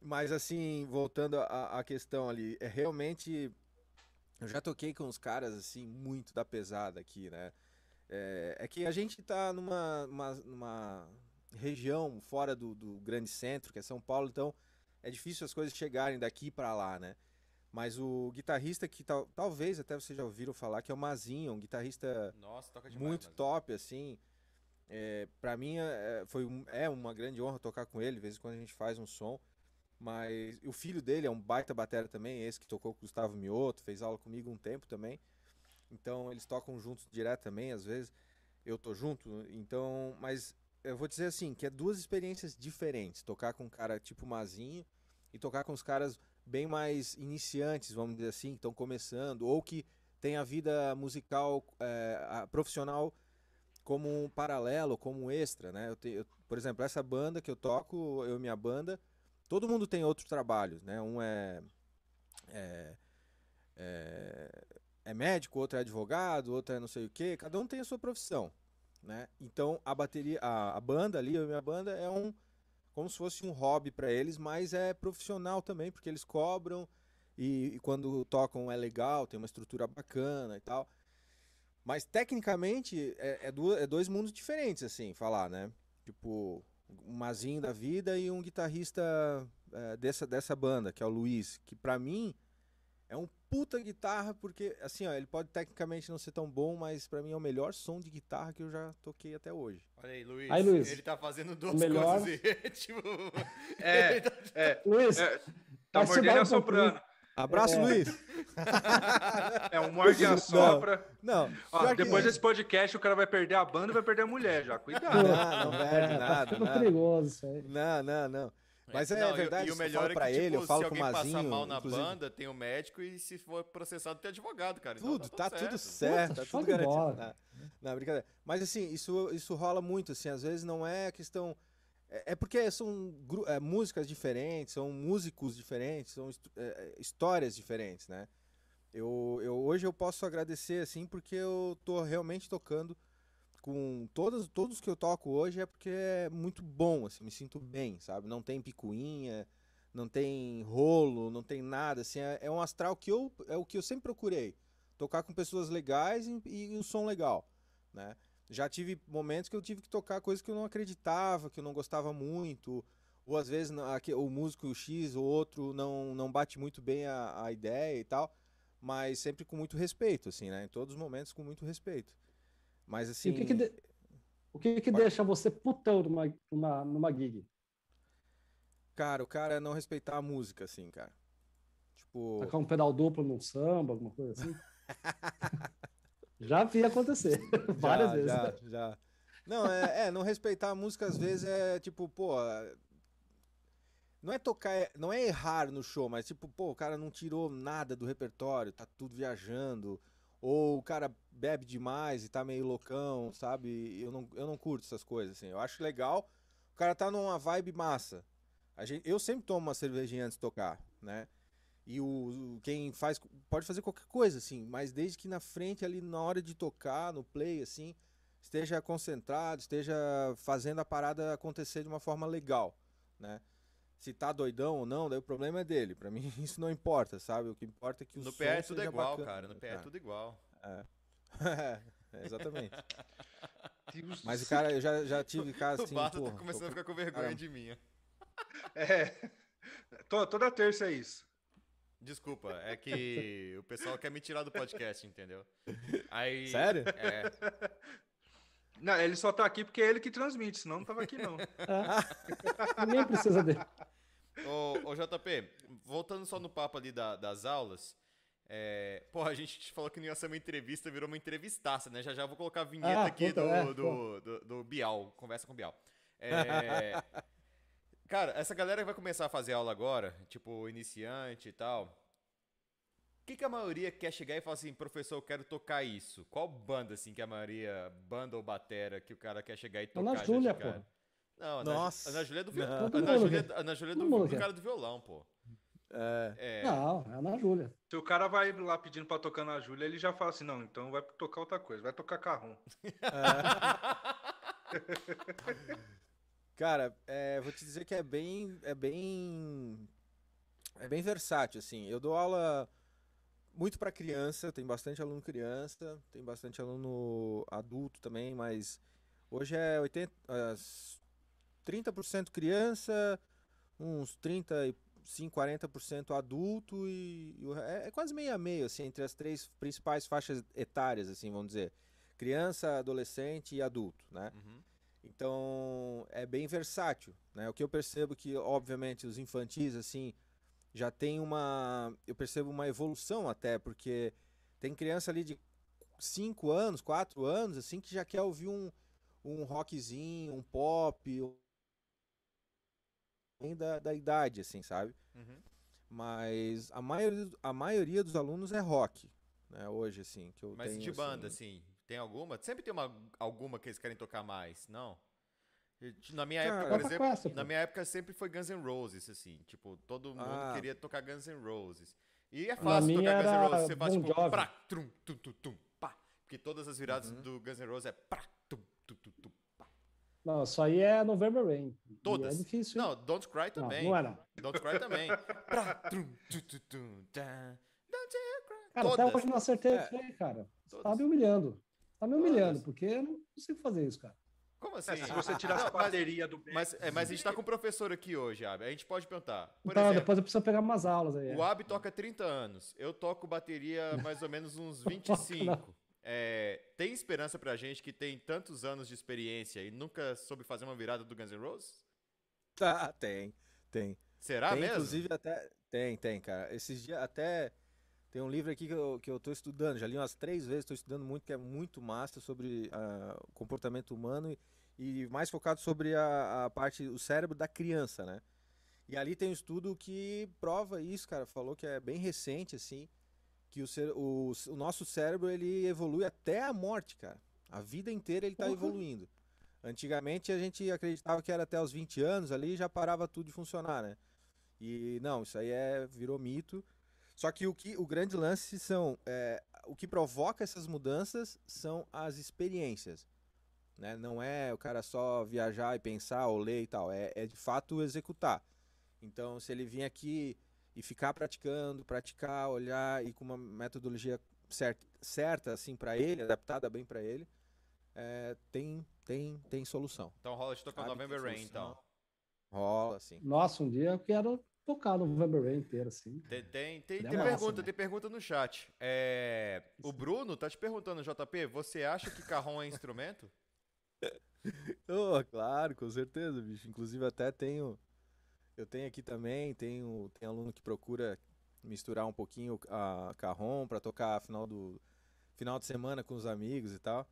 Mas assim, voltando à à questão ali, é realmente. Eu já toquei com os caras, assim, muito da pesada aqui, né? É, é que a gente tá numa, uma- numa região fora do, do grande centro, que é São Paulo, então é difícil as coisas chegarem daqui pra lá, né? Mas o guitarrista que tal, talvez até vocês já ouviram falar, que é o Mazinho, um guitarrista Nossa, demais. muito mas- top, assim. É, para mim é, foi um- é uma grande honra tocar com ele, de vez em quando a gente faz um som. Mas o filho dele é um baita batera também, esse que tocou com o Gustavo Mioto, fez aula comigo um tempo também. Então eles tocam juntos direto também, às vezes eu tô junto. Então, mas eu vou dizer assim, que é duas experiências diferentes, tocar com um cara tipo Mazinho e tocar com os caras bem mais iniciantes, vamos dizer assim, que estão começando, ou que tem a vida musical é, a- profissional como um paralelo, como um extra, né? Eu te- eu- por exemplo, essa banda que eu toco, eu e minha banda, todo mundo tem outros trabalhos, né? Um é, é, é, é médico, outro é advogado, outro é não sei o quê, cada um tem a sua profissão. Né? Então a bateria, a, a banda ali, a minha banda é um como se fosse um hobby para eles, mas é profissional também, porque eles cobram e, e quando tocam é legal, tem uma estrutura bacana e tal. Mas tecnicamente é, é, du- é dois mundos diferentes, assim, falar, né? Tipo, um Mazinho da vida e um guitarrista é, dessa, dessa banda, que é o Luiz, que pra mim é um puta guitarra, porque, assim, ó, ele pode tecnicamente não ser tão bom, mas pra mim é o melhor som de guitarra que eu já toquei até hoje. Olha aí, Luiz. Aí, Luiz. Ele tá fazendo duas melhor- coisas. e, tipo, É, tá- é, Luiz, é, tá mordendo e dar um assoprando. Abraço, É. Luiz! É um morde e assopra. Não, Ó, pior que- depois desse podcast, o cara vai perder a banda e vai perder a mulher já. Cuidado. Não, não perde é, nada, tá nada. perigoso isso aí. Não, não, não. Mas é Não, e- verdade, e o melhor falo é pra que, ele, tipo, eu falo se com o alguém passar Mazinho, mal na inclusive, banda, tem o médico e se for processado, tem advogado, cara. Então Tudo, tá, tudo certo. certo, Puta, tá tudo garantido. Não, não, brincadeira. Mas assim, isso, isso rola muito, assim, às vezes não é questão... É, é porque são é, músicas diferentes, são músicos diferentes, são é, é, histórias diferentes, né? Eu, eu, hoje eu posso agradecer, assim, porque eu tô realmente tocando com todos, todos que eu toco hoje é porque é muito bom, assim, me sinto bem, sabe? Não tem picuinha, não tem rolo, não tem nada, assim, é, é um astral que eu, é o que eu sempre procurei, tocar com pessoas legais e, e um som legal, né? Já tive momentos que eu tive que tocar coisas que eu não acreditava, que eu não gostava muito, ou às vezes o músico X ou outro não, não bate muito bem a, a ideia e tal, mas sempre com muito respeito, assim, né? Em todos os momentos com muito respeito. Mas E assim, o que que, de- o que, que deixa você putão numa, numa, numa gig? cara, o cara é não respeitar a música, assim, cara. Tipo, Tacar um pedal duplo num samba, alguma coisa assim? Já vi acontecer várias já, vezes. Já, já. Não, é, é, não respeitar a música às vezes é tipo, pô. é- Não é tocar, não é errar no show, mas tipo, pô, o cara não tirou nada do repertório, tá tudo viajando. Ou o cara bebe demais e tá meio loucão, sabe? Eu não, eu não curto essas coisas, assim. Eu acho legal, o cara tá numa vibe massa. A gente, eu sempre tomo uma cervejinha antes de tocar, né? E o, quem faz pode fazer qualquer coisa, assim, mas desde que na frente ali na hora de tocar, no play, assim, esteja concentrado, esteja fazendo a parada acontecer de uma forma legal, né? Se tá doidão ou não, daí o problema é dele. Pra mim isso não importa, sabe? O que importa é que o No pé é tudo igual, bacana, cara. No pé é cara. tudo igual. É, exatamente. Deus do Mas o cara, eu já, já tive caso o assim, Bata porra, tá começando a tô- ficar com vergonha caramba. de mim. É. To- Toda terça é isso. Desculpa, é que o pessoal quer me tirar do podcast, entendeu? Aí, Sério? É. Não, ele só tá aqui porque é ele que transmite, senão não tava aqui não. É. Ninguém precisa dele. Ô, ô, JP, voltando só no papo ali da- das aulas, é, porra, a gente falou que não ia ser uma entrevista, virou uma entrevistaça, né? Já já vou colocar a vinheta Ah, aqui puta, do, é, do, pô. do, do Bial, conversa com o Bial. É, cara, essa galera que vai começar a fazer aula agora, tipo, iniciante e tal, que, que a maioria quer chegar e falar assim, professor, eu quero tocar isso? Qual banda, assim, que a maioria, banda ou batera, que o cara quer chegar e tocar Ana Júlia, porra. Não, Ana, Nossa. Ana Júlia é do violão. Todo Ana Júlia, quer. Ana Júlia é do, do cara do violão, pô. É, É. Não, é Ana Júlia. Se o cara vai lá pedindo pra tocar na Júlia, ele já fala assim, não, então vai tocar outra coisa, vai tocar carrom. Cara, é, vou te dizer que é bem, é bem, é bem versátil, assim. Eu dou aula muito para criança, tem bastante aluno criança, tem bastante aluno adulto também, mas hoje é 80, as 30% criança, uns 35, 40% adulto e, e é, é quase meio a meio, assim, entre as três principais faixas etárias, assim, vamos dizer. Criança, adolescente e adulto, né? Uhum. Então é bem versátil, né? O que eu percebo que, obviamente, os infantis assim já tem uma, eu percebo uma evolução até, porque tem criança ali de 5 anos, 4 anos, assim, que já quer ouvir um, um rockzinho, um pop, da, da idade, assim, sabe? Uhum. Mas a maioria, a maioria dos alunos é rock, né? Hoje, assim, que eu Mas tenho, de banda, assim, assim, tem alguma? Sempre tem uma, alguma que eles querem tocar mais, não? E, ti- Na minha Cara, época, por Bota exemplo, na minha época sempre foi Guns N' Roses, assim, tipo, todo mundo Ah. queria tocar Guns N' Roses. E é fácil tocar Guns N' era Roses, você faz Bon tipo, prá, trum, tum, tum, tum, pá, porque todas as viradas Uhum. do Guns N' Roses é prá, tum, tum, Não, isso aí é November Rain. E Todas. É difícil. Não, Don't Cry também. não é não. Don't Cry também. Pra, trum, tu, tu, tum. Don't you cry. Cara, Todas. até hoje eu não acertei É. isso aí, cara. Você tá me humilhando. Tá me humilhando, Todas. porque eu não consigo fazer isso, cara. Como assim? É, se você tirar Não, a bateria do Mas, é, mas a gente tá com um professor aqui hoje, Abi. A gente pode perguntar. Por então, exemplo, depois eu preciso pegar umas aulas aí. é. o Abi toca 30 anos. Eu toco bateria mais ou menos uns 25. É, tem esperança pra gente que tem tantos anos de experiência e nunca soube fazer uma virada do Guns N' Roses? Tá, tem, tem. Será tem, mesmo? inclusive, até. Tem, tem, cara. Esses dias até. Tem um livro aqui que eu, que eu tô estudando, já li umas três vezes, tô estudando muito, que é muito massa sobre o comportamento humano e, e mais focado sobre a, a parte, o cérebro da criança, né? E ali tem um estudo que prova isso, cara. Falou que é bem recente, assim, que o, cé- o, o nosso cérebro ele evolui até a morte, cara. A vida inteira ele tá Porra. evoluindo. Antigamente a gente acreditava que era até os 20 anos ali já parava tudo de funcionar, né? E não, isso aí é virou mito. Só que o que o grande lance são é, o que provoca essas mudanças são as experiências, né? Não é o cara só viajar e pensar ou ler e tal, é, é de fato executar. Então, se ele vir aqui e ficar praticando, praticar, olhar e com uma metodologia certa, certa assim para ele, adaptada bem para ele, é, tem tem tem solução. Então rola de tocar November Rain, solução. então. Rola, assim. Nossa, um dia eu quero tocar no November Rain inteiro, assim. Tem, tem, tem, É tem massa, pergunta, né? tem pergunta no chat. É, o Bruno tá te perguntando, JP, você acha que carrom é instrumento? Oh, claro, com certeza, bicho. Inclusive até tenho. Eu tenho aqui também, tenho, tem aluno que procura misturar um pouquinho a carrom pra tocar final do final de semana com os amigos e tal.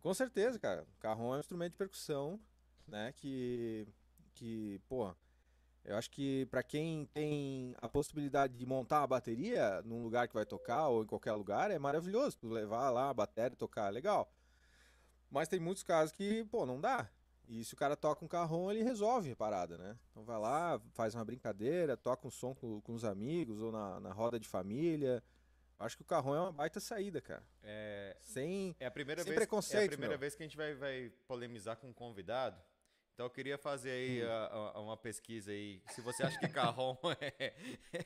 Com certeza, cara. Carrom é um instrumento de percussão, né, que que, pô, eu acho que pra quem tem a possibilidade de montar a bateria num lugar que vai tocar ou em qualquer lugar, é maravilhoso. Tu levar lá a bateria e tocar, é legal. Mas tem muitos casos que, pô, não dá. E se o cara toca um carrom, ele resolve a parada, né? Então vai lá, faz uma brincadeira, toca um som com, com os amigos ou na, na roda de família. Acho que o carrom é uma baita saída, cara. É, Sem. é a primeira Sem vez, é a preconceito, primeira meu. vez que a gente vai, vai polemizar com um convidado. Então eu queria fazer aí Hum. a- a- uma pesquisa aí. Se você acha que carrom é,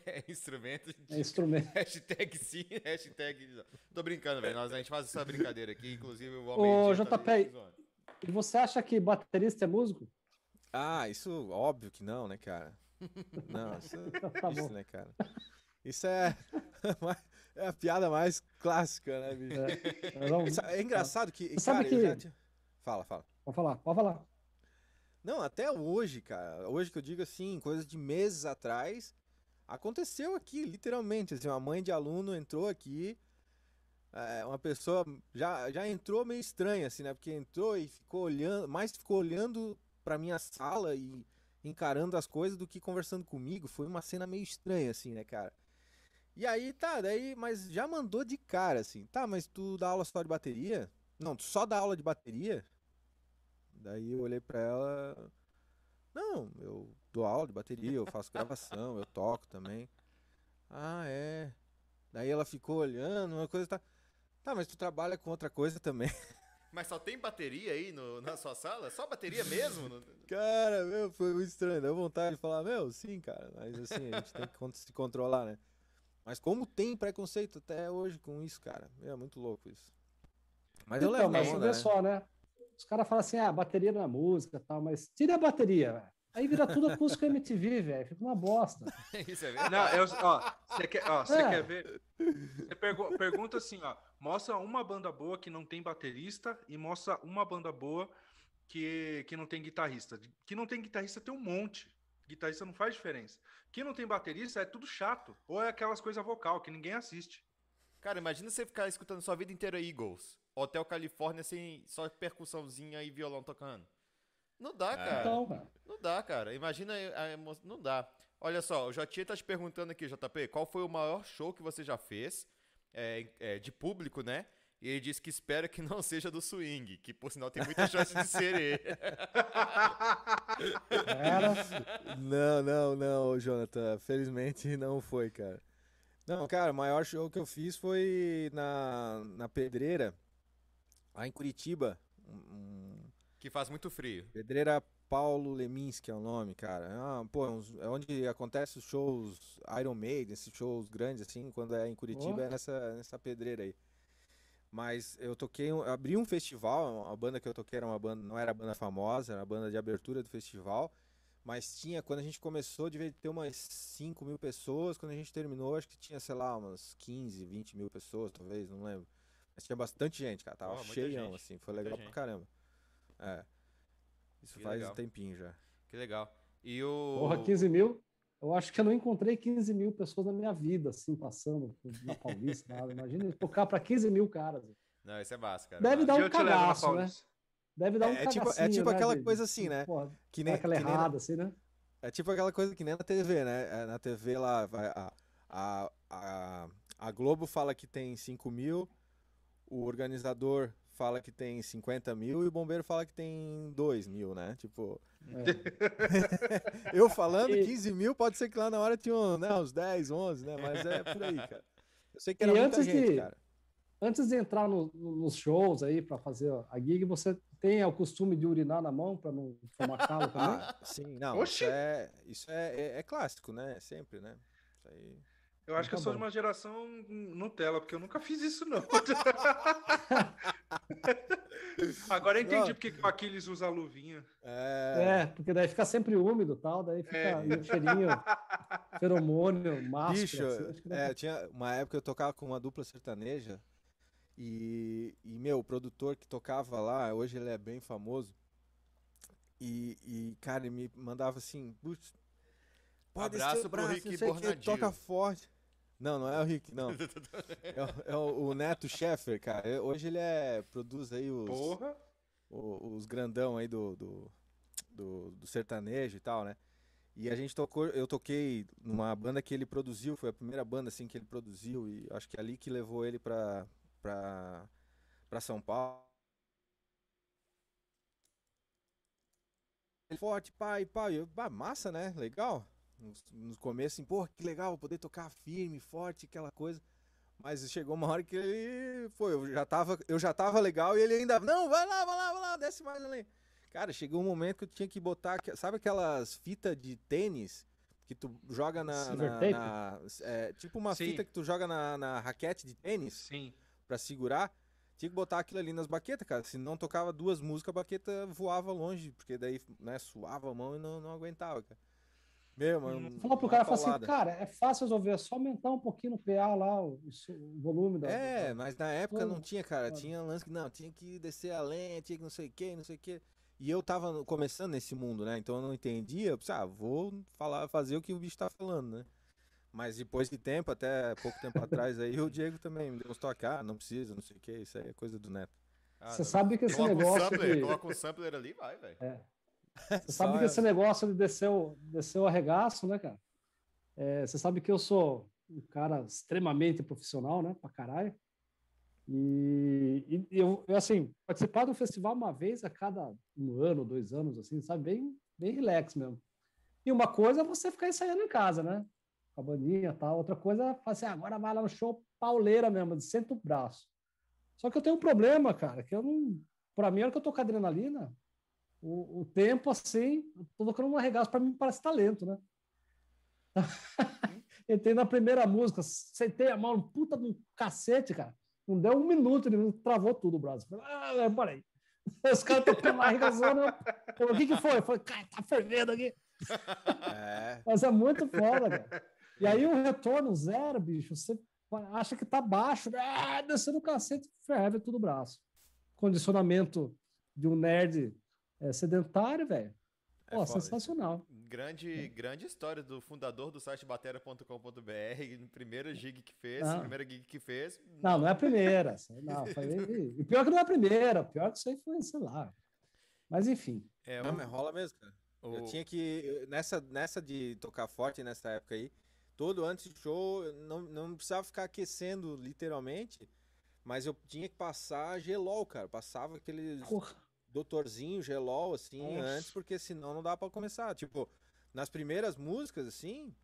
é instrumento, É instrumento. hashtag sim, hashtag. Tô brincando, velho. Nós- A gente faz essa brincadeira aqui, inclusive o Ô, JP, E você acha que baterista é músico? Ah, isso óbvio que não, né, cara? Não, isso, Tá isso né, cara? Isso é, é a piada mais clássica, né, bicho? É, Isso É engraçado que, Você sabe cara, eu que- já Fala, fala. Pode falar, pode falar. Não, até hoje, cara. Hoje que eu digo assim, coisa de meses atrás, aconteceu aqui, literalmente. Assim, uma mãe de aluno entrou aqui, é, uma pessoa já, já entrou meio estranha, assim, né? Porque entrou e ficou olhando, mais ficou olhando pra minha sala e encarando as coisas do que conversando comigo. Foi uma cena meio estranha, assim, né, cara? E aí, tá, daí, mas já mandou de cara, assim, tá, mas tu dá aula só de bateria? Não, tu só dá aula de bateria? Daí eu olhei pra ela. Não, eu dou aula de bateria, eu faço gravação, eu toco também. Ah, é. Daí ela ficou olhando, uma coisa tá. Tá, mas tu trabalha com outra coisa também. Mas só tem bateria aí no- na sua sala? Só bateria mesmo? Cara, meu, foi muito estranho. Deu vontade de falar, meu, sim, cara. Mas assim, a gente tem que se controlar, né? Mas como tem preconceito até hoje com isso, cara? Meu, é muito louco isso. Mas eu Então, levo na mas onda, vê né? só, né? Os caras falam assim, ah, bateria não é música e tal, mas tira a bateria, velho. Aí vira tudo acústico MTV, velho. Fica uma bosta. Isso é verdade. Não, eu, ó, você quer, ó, você É. quer ver? Você pergu- pergunta assim, ó, mostra uma banda boa que não tem baterista e mostra uma banda boa que, que não tem guitarrista. Que não tem guitarrista tem um monte. Guitarrista não faz diferença. Que não tem baterista é tudo chato. Ou é aquelas coisas vocal que ninguém assiste. Cara, imagina você ficar escutando sua vida inteira Eagles. Hotel Califórnia sem só percussãozinha e violão tocando. Não dá, cara. Então, cara. Não dá, cara. Imagina a emo... Não dá. Olha só, o Jotinha tá te perguntando aqui, JP, qual foi o maior show que você já fez é, é, de público, né? E ele disse que espera que não seja do swing, que por sinal tem muita chance de ser ele. Era. Não, não, não, Jonathan. Felizmente não foi, cara. Não, cara, o maior show que eu fiz foi na, na Pedreira, lá em Curitiba. Um- Que faz muito frio. Pedreira Paulo Leminski é o nome, cara. É, uma- pô, é é onde acontece os shows Iron Maiden, esses shows grandes, assim, quando é em Curitiba, Ó. é nessa, nessa pedreira aí. Mas eu toquei, um- abri um festival, a banda que eu toquei era uma banda, não era banda famosa, era a banda de abertura do festival. Mas tinha, quando a gente começou, devia ter umas 5 mil pessoas. Quando a gente terminou, acho que tinha, sei lá, umas 15, 20 mil pessoas, talvez, não lembro. Mas tinha bastante gente, cara. Tava muita cheião, gente, assim. Foi muita legal pra caramba. É. Isso Que faz legal. um tempinho já. Que legal. E o. Porra, 15 mil. Eu acho que eu não encontrei 15 mil pessoas na minha vida, assim, passando na Paulista. nada. Imagina tocar para 15 mil caras. Não, esse é massa, cara. Deve dar um cagaço, né? Deve dar um É, é tipo- é tipo né, aquela de- coisa assim, né? Porra, Que nem, aquela que nem errada, assim, né? É tipo aquela coisa que nem na TV, né? É, Na TV lá, vai, a, a, a, a Globo fala que tem 5 mil, o organizador fala que tem 50 mil e o bombeiro fala que tem 2 mil, né? Tipo, É. eu falando E- 15 mil, pode ser que lá na hora tinha né, uns 10, 11, né? Mas é por aí, cara. Eu sei que E era muita antes gente, de- cara. Antes de entrar no- no- nos shows aí para fazer a gig, você tem o costume de urinar na mão para não tomar calo também? Ah, sim, não, Oxi! isso, é, isso é, é, é clássico, né? Sempre, né? Isso aí... Eu acho que Tá eu sou de uma geração Nutella, porque eu nunca fiz isso, não. Agora eu entendi Não. porque que o Aquiles usa a luvinha. É, É, porque daí fica sempre úmido e tal, daí fica É. e o cheirinho, feromônio, máscara. Bicho, assim, que é, tinha uma época eu tocava com uma dupla sertaneja e, e meu, o produtor que tocava lá, hoje ele é bem famoso. E, e cara, ele me mandava assim, "Putz, pode descer Abraço pro braço, Rick não sei o quê, Bornadio." toca forte. Não, não é o Rick, não. É, o- é o, o Neto Scheffer, cara. Hoje ele é produz aí os Porra. o- os grandão aí do, do, do, do sertanejo e tal, né? E a gente tocou, eu toquei numa banda que ele produziu, foi a primeira banda assim que ele produziu e acho que é ali que levou ele pra, pra, pra São Paulo. Ele forte, pai, pai, eu, ah, massa, né? Legal. No, no começo, assim, porra, que legal, vou poder tocar firme, forte, aquela coisa. Mas chegou uma hora que ele, pô, eu já tava, eu já tava legal e ele ainda, não, vai lá, vai lá, vai lá, desce mais ali. Cara, chegou um momento que eu tinha que botar, sabe aquelas fitas de tênis que tu joga na, na- na- é, tipo uma Sim. fita que tu joga na, na raquete de tênis Sim. pra segurar. Tinha que botar aquilo ali nas baquetas, cara. Se não tocava duas músicas, a baqueta voava longe, porque daí, né, suava a mão e não, não aguentava, cara. Meu, mano. Fala pro cara, fala assim, cara, é fácil resolver, é só aumentar um pouquinho no PA lá, o, o volume da... É, da- mas na época não tinha, cara. foda. Tinha lance que não, tinha que descer a lenha, tinha que não sei o que, não sei o que. E eu tava começando nesse mundo, né? Então eu não entendia. Eu pensei, ah, vou falar, fazer o que o bicho tá falando, né? Mas depois de tempo, até pouco tempo atrás aí, o Diego também me deu uns toques, ah, não precisa, não sei o que, isso aí é coisa do neto. Ah, Você não. sabe que esse Coloca um negócio sampler, de... Coloca um sampler ali, vai, velho. Você sabe que esse negócio de descer o, descer o arregaço, né, cara? É, você sabe que eu sou um cara extremamente profissional, né? Pra caralho. E, e eu, eu, assim, participar do festival uma vez a cada um ano, dois anos, assim, sabe? Bem, bem relax mesmo. E uma coisa é você ficar ensaiando em casa, né? Com a bandinha e tal. Outra coisa é assim, "Ah, agora vai lá no show pauleira mesmo, de senta o braço. Só que eu tenho um problema, cara, que eu não. Pra mim, a hora que eu tô com adrenalina, o, o tempo assim, tocando um arregaço, pra mim parece talento, né? Entrei na primeira música, sentei a mão, puta de um cacete, cara. Não deu um minuto, ele travou tudo o braço. Falei, ah, parei. Os caras tocando lá, arregaçando. eu- O que que foi? Eu falei, cara, tá fervendo aqui. É, Mas é muito foda, cara. E aí o retorno zero, bicho, você acha que tá baixo, né? ah, descendo o cacete, ferve tudo o braço. Condicionamento de um nerd é, sedentário, velho. é Pô, isso. sensacional. Grande, grande história do fundador do site batera.com.br, primeira gig que fez, Ah. primeira gig que fez. Não, não é a primeira. Não, foi... E pior que não é a primeira, pior que isso aí foi, sei lá. Mas enfim. É, Não, o- mas rola mesmo, cara. Eu o- tinha que. eu- Nessa, nessa de tocar forte nessa época aí, todo antes do show, eu não, não precisava ficar aquecendo literalmente, mas eu tinha que passar gelol, cara. Passava aqueles Porra. Doutorzinho gelol, assim, Nossa. antes, porque senão não dá pra começar. Tipo, nas primeiras músicas, assim.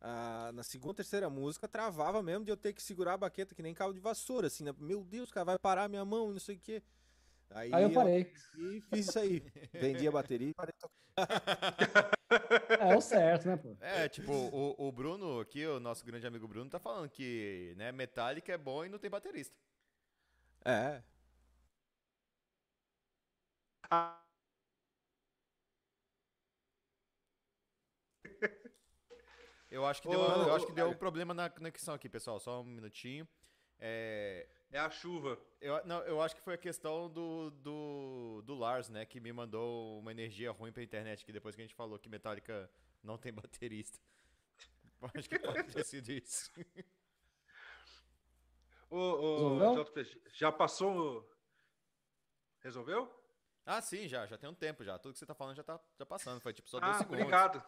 ah, na segunda, terceira música, travava mesmo de eu ter que segurar a baqueta que nem cabo de vassoura, assim, né? Meu Deus, cara, vai parar minha mão, não sei o quê. Aí, Aí eu parei. E fiz isso aí. Vendi a bateria e parei tocar. É o certo, né, pô? É, tipo, o, o Bruno aqui, o nosso grande amigo Bruno, tá falando que, né, Metallica é bom e não tem baterista. É. Eu acho que deu, Ô, eu acho que ô, deu um problema na conexão aqui, pessoal. Só um minutinho. É, É a chuva. eu, não, eu acho que foi a questão do, do, do Lars, né? Que me mandou uma energia ruim pra internet, que depois que a gente falou que Metallica não tem baterista. Acho que pode ter sido isso. Ô, ô, já passou. Resolveu? Ah, sim, já, já tem um tempo já. Tudo que você tá falando já tá já passando. Foi tipo só dois Ah, segundos. obrigado.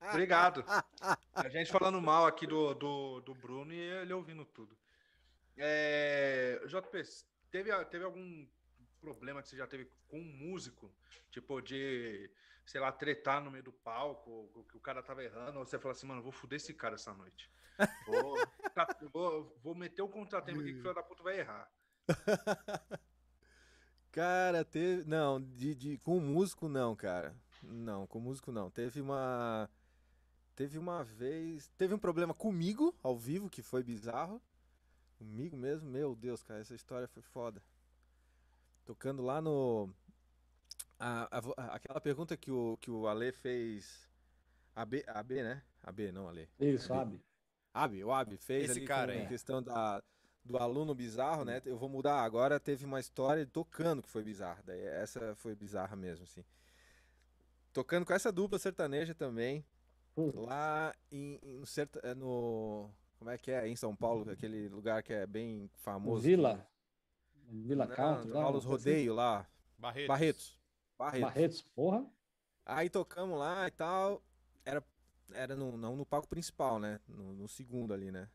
Obrigado. A gente falando mal aqui do, do, do Bruno e ele ouvindo tudo. É, JP, teve, teve algum problema que você já teve com um músico? Tipo, de, sei lá, tretar no meio do palco, que o cara tava errando, ou você falou assim, mano, vou fuder esse cara essa noite. Vou, vou, vou meter o contratempo aqui que o filho da puta vai errar. Cara, teve. Não, de, de, com músico não, cara. Não, com músico não. Teve uma. Teve uma vez. Teve um problema comigo, ao vivo, que foi bizarro. Comigo mesmo, meu Deus, cara, essa história foi foda. Tocando lá no. a- a aquela pergunta que o, que o Ale fez. AB, AB, né? AB, não Ale. Isso, sabe? Abi, o Abi fez Esse ali cara com a questão da, do aluno bizarro, né? Eu vou mudar. Agora teve uma história de tocando que foi bizarra. Daí essa foi bizarra mesmo, assim. Tocando com essa dupla sertaneja também. Hum. Lá em, em é no. Como é que é? Em São Paulo, aquele lugar que é bem famoso. Vila. Vila Não, Country. lá, rola os uma coisa assim. rodeios lá. Barretos. Barretos. Barretos. Barretos, porra. Aí tocamos lá e tal. Era, era no, não no palco principal, né? No, no segundo ali, né?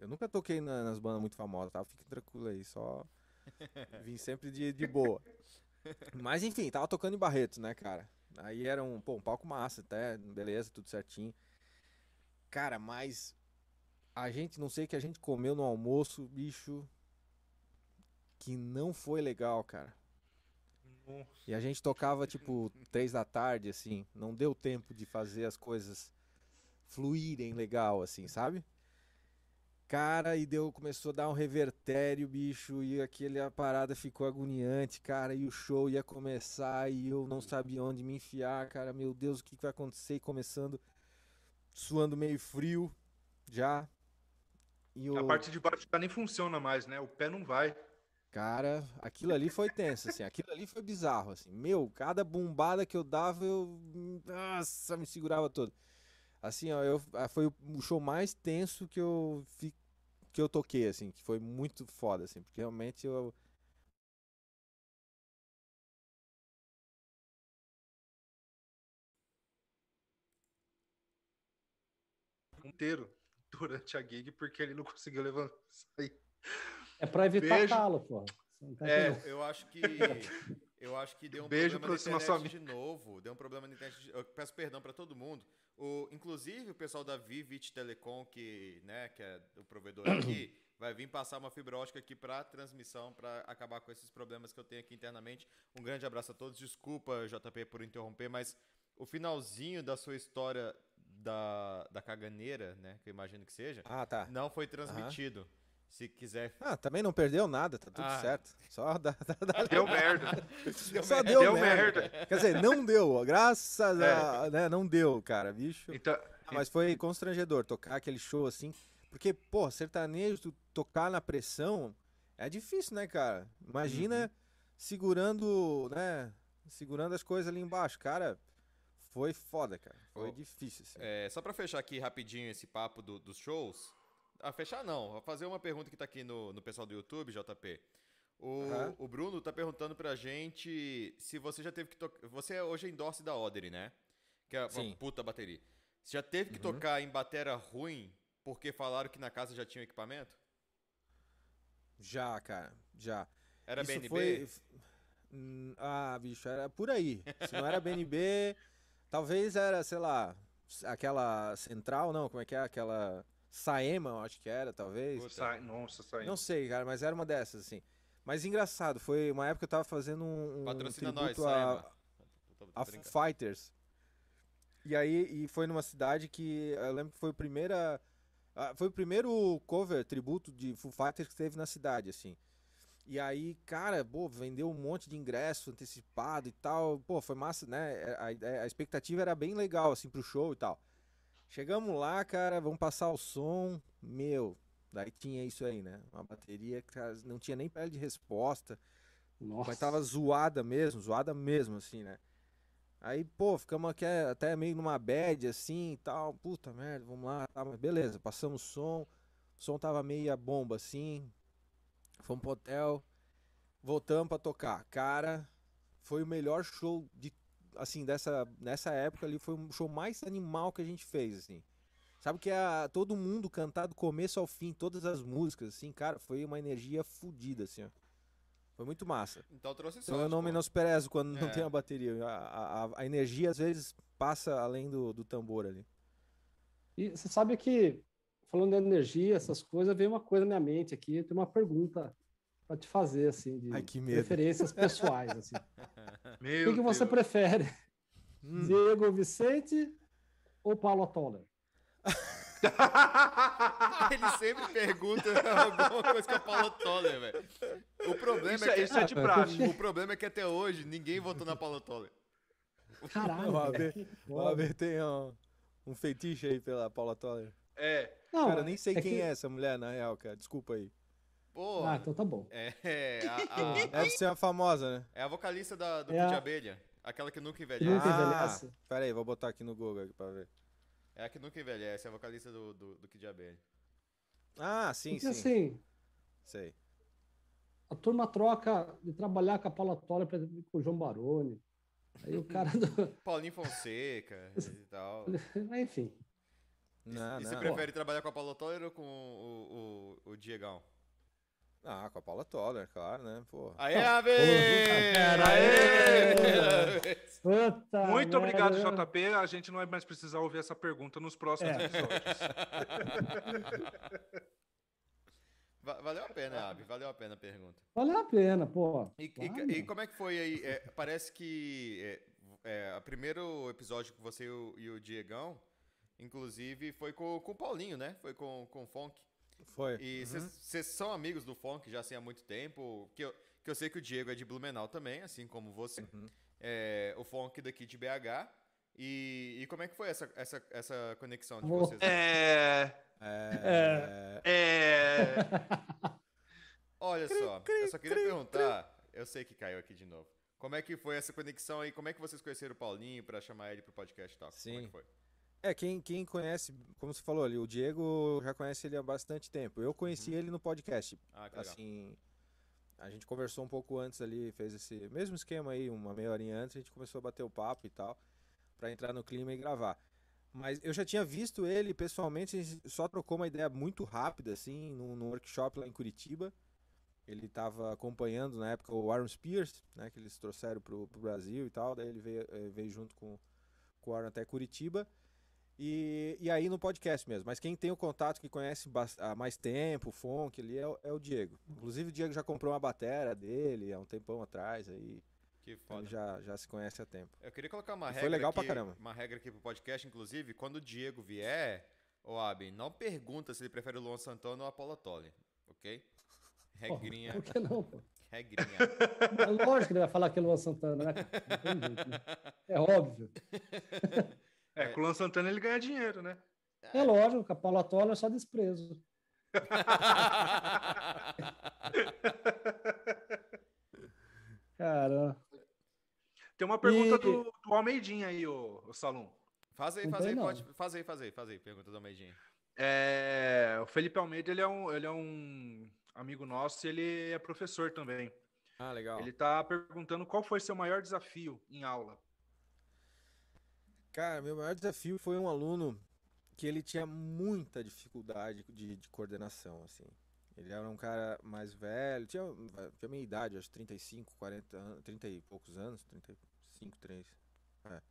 Eu nunca toquei na- nas bandas muito famosas, tá? Fique tranquilo aí, só vim sempre de, de boa. Mas enfim, tava tocando em Barretos, né, cara? Aí era um, pô, um palco massa, até, beleza, tudo certinho. Cara, mas a gente, não sei o que a gente comeu no almoço, bicho, que não foi legal, cara. E a gente tocava tipo três da tarde, assim. Não deu tempo de fazer as coisas fluírem legal, assim, sabe? Cara, e deu, começou a dar um revertério, bicho, e aquele a parada ficou agoniante, cara, e o show ia começar e eu não sabia onde me enfiar, cara, meu Deus, o que que vai acontecer? E começando, suando meio frio, já. E A o... parte de baixo já nem funciona mais, né? O pé não vai. Cara, aquilo ali foi tenso, assim, aquilo ali foi bizarro, assim. Meu, cada bombada que eu dava, eu. Nossa, me segurava todo. Assim, ó, eu, ah, foi o- o show mais tenso que eu fi, que eu toquei, assim, que foi muito foda, assim, porque realmente eu. inteiro durante a gig porque ele não conseguiu levantar. sair. É pra evitar Beijo. calo, pô. Tá É. Eu acho que. Eu acho que deu um Beijo problema pro na nosso internet de novo. Deu um problema na internet. de- Eu peço perdão pra todo mundo. O, inclusive o pessoal da Vivit Telecom, que, né, que é o provedor aqui, vai vir passar uma fibra ótica aqui pra transmissão, pra acabar com esses problemas que eu tenho aqui internamente. Um grande abraço a todos. Desculpa, JP, por interromper, mas o finalzinho da sua história da, da caganeira, né, que eu imagino que seja, Ah, tá. não foi transmitido. Se quiser. Ah, também não perdeu nada, tá tudo Ah. certo. Só dá, dá, dá- Deu merda. só deu, Deu merda. merda. Quer dizer, não deu, graças É. a. Né, não deu, cara, bicho. Então, Ah, mas foi constrangedor tocar aquele show assim. Porque, pô, sertanejo, tocar na pressão é difícil, né, cara? Imagina Uhum. segurando, né? Segurando as coisas ali embaixo. Cara, foi foda, cara. Foi Ô, difícil, assim. É, só pra fechar aqui rapidinho esse papo do- dos shows. Ah, fechar não. Vou fazer uma pergunta que tá aqui no, no pessoal do YouTube, JP. O, Aham. o Bruno tá perguntando pra gente se você já teve que tocar. Você hoje é endorse da Odery, né? Que é uma Sim. puta bateria. Você já teve que Uhum. tocar em batera ruim porque falaram que na casa já tinha equipamento? Já, cara, já. Era Isso BNB? foi- Ah, bicho, era por aí. Se não era BNB, talvez era, sei lá, aquela central, não, como é que é? Aquela Saema, eu acho que era, talvez. Sai- nossa, saiu. Não sei, cara, mas era uma dessas, assim. Mas engraçado, foi uma época que eu tava fazendo um, um Patrocina nós, tributo a, a Fighters. E aí e foi numa cidade que eu lembro que foi o primeira foi o primeiro cover tributo de Foo Fighters que teve na cidade assim. E aí, cara, pô, vendeu um monte de ingresso antecipado e tal. Pô, foi massa, né? A, a- a expectativa era bem legal assim pro show e tal. Chegamos lá, cara, vamos passar o som. Meu, daí tinha isso aí, né? Uma bateria que não tinha nem pele de resposta. Nossa. Mas tava zoada mesmo, zoada mesmo, assim, né? Aí, pô, ficamos aqui até meio numa bad, assim, e tal. Puta merda, vamos lá. Tá, beleza, passamos o som. O som tava meia bomba, assim. Fomos pro hotel. Voltamos pra tocar. Cara, foi o melhor show de, assim, dessa, nessa época ali. Foi o show mais animal que a gente fez, assim. Sabe que é todo mundo cantar do começo ao fim, todas as músicas, assim, cara, foi uma energia fodida, assim, ó. Foi muito massa. Então trouxe Então eu sorte, não menosprezo quando não É. tem a bateria. A, a- a energia às vezes passa além do, do tambor ali. E você sabe que, falando de energia, essas coisas, veio uma coisa na minha mente aqui. Eu tenho uma pergunta para te fazer, assim, de Ai, que medo. preferências pessoais. Assim. O Meu que, que você prefere? Hum. Diego Vicente ou Paulo Toller? Ele sempre pergunta alguma coisa com a Paula Toller, velho. O problema Isso é, é, que... isso é de praxe. O problema é que até hoje ninguém votou na Paula Toller. Caralho. O que O tem um, um feitiço aí pela Paula Toller. É. Não, cara, eu nem sei é quem que- é essa mulher, na real, cara. Desculpa aí. Pô, Ah, então tá bom. é, é, a, a- Deve ser a famosa, né? é a vocalista da, do É de Abelha. Aquela que nunca Que envelhece. nunca Ah, envelhece. pera aí, vou botar aqui no Google aqui pra ver. É a que nunca envelhece, é a vocalista do, do, do Kid Abelha. Ah, sim, Porque sim. assim, Sei. a turma troca de trabalhar com a Paula Toller pra- com o João Baroni. Aí o cara do. Paulinho Fonseca e tal. Enfim. Não, e não. você prefere trabalhar com a Paula Toller ou com o, o, o Diegão? Ah, com a Paula Toller, claro, né? Pô. Aê, Ave! Aê! Puta Muito obrigado, merda. JP. A gente não vai mais precisar ouvir essa pergunta nos próximos É. episódios. Va- Valeu a pena, Abi, valeu a pena a pergunta. Valeu a pena, pô. E, e- e como é que foi aí? É, parece que é, é, o primeiro episódio que você e o, e o Diegão, inclusive, foi com, com o Paulinho, né? Foi com, com o Funk. Foi. E vocês são amigos do Funk já assim há muito tempo. Que eu, que eu sei que o Diego é de Blumenau também, assim como você. É, o Funk daqui de BH. E, e como é que foi essa, essa, essa conexão de vocês? É. É... É. Olha só, eu só queria perguntar, eu sei que caiu aqui de novo. Como é que foi essa conexão aí? Como é que vocês conheceram o Paulinho pra chamar ele pro podcast e tal? Como é Sim. que foi? É, quem, quem conhece, como você falou ali, o Diego já conhece ele há bastante tempo. Eu conheci ele no podcast. Ah, que legal. Assim, a gente conversou um pouco antes ali, fez esse mesmo esquema aí, uma meia horinha antes, a gente começou a bater o papo e tal, pra entrar no clima e gravar. Mas eu já tinha visto ele pessoalmente, a gente só trocou uma ideia muito rápida, assim, num, num workshop lá em Curitiba. Ele estava acompanhando na época o Aaron Spears, né, que eles trouxeram pro, pro Brasil e tal, daí ele veio, eh, veio junto com, com o Aaron até Curitiba. E, e aí no podcast mesmo. Mas quem tem o contato, que conhece há mais tempo, o funk ali, é, o- é o Diego. Inclusive o Diego já comprou uma batera dele há um tempão atrás, aí Que foda. ele já, já se conhece há tempo. Eu queria colocar uma E foi regra legal pra aqui, caramba. uma regra aqui pro podcast, inclusive, quando o Diego vier, ô Abi, não pergunta se ele prefere o Luan Santana ou a Paula Tolle, ok? Pô, Regrinha, Por que não, pô? regrinha. É lógico que ele vai falar que é Luan Santana, né? Não tem jeito, né? É óbvio. É, com o Luan Santana ele ganha dinheiro, né? É lógico, que a Paula Toller é só desprezo. Cara, Tem uma pergunta E- do, do Almeidinha aí, ô, ô Salum. Faz aí, faz aí, pode, faz aí, faz aí, faz aí, pergunta do Almeidinha. É, o Felipe Almeida, ele é, um, ele é um amigo nosso e ele é professor também. Ah, legal. Ele tá perguntando qual foi seu maior desafio em aula. Cara, meu maior desafio foi um aluno que ele tinha muita dificuldade de, de coordenação, assim. Ele era um cara mais velho, tinha, tinha minha idade, acho 35, 40 anos, 30 e poucos anos, 35, 3. É.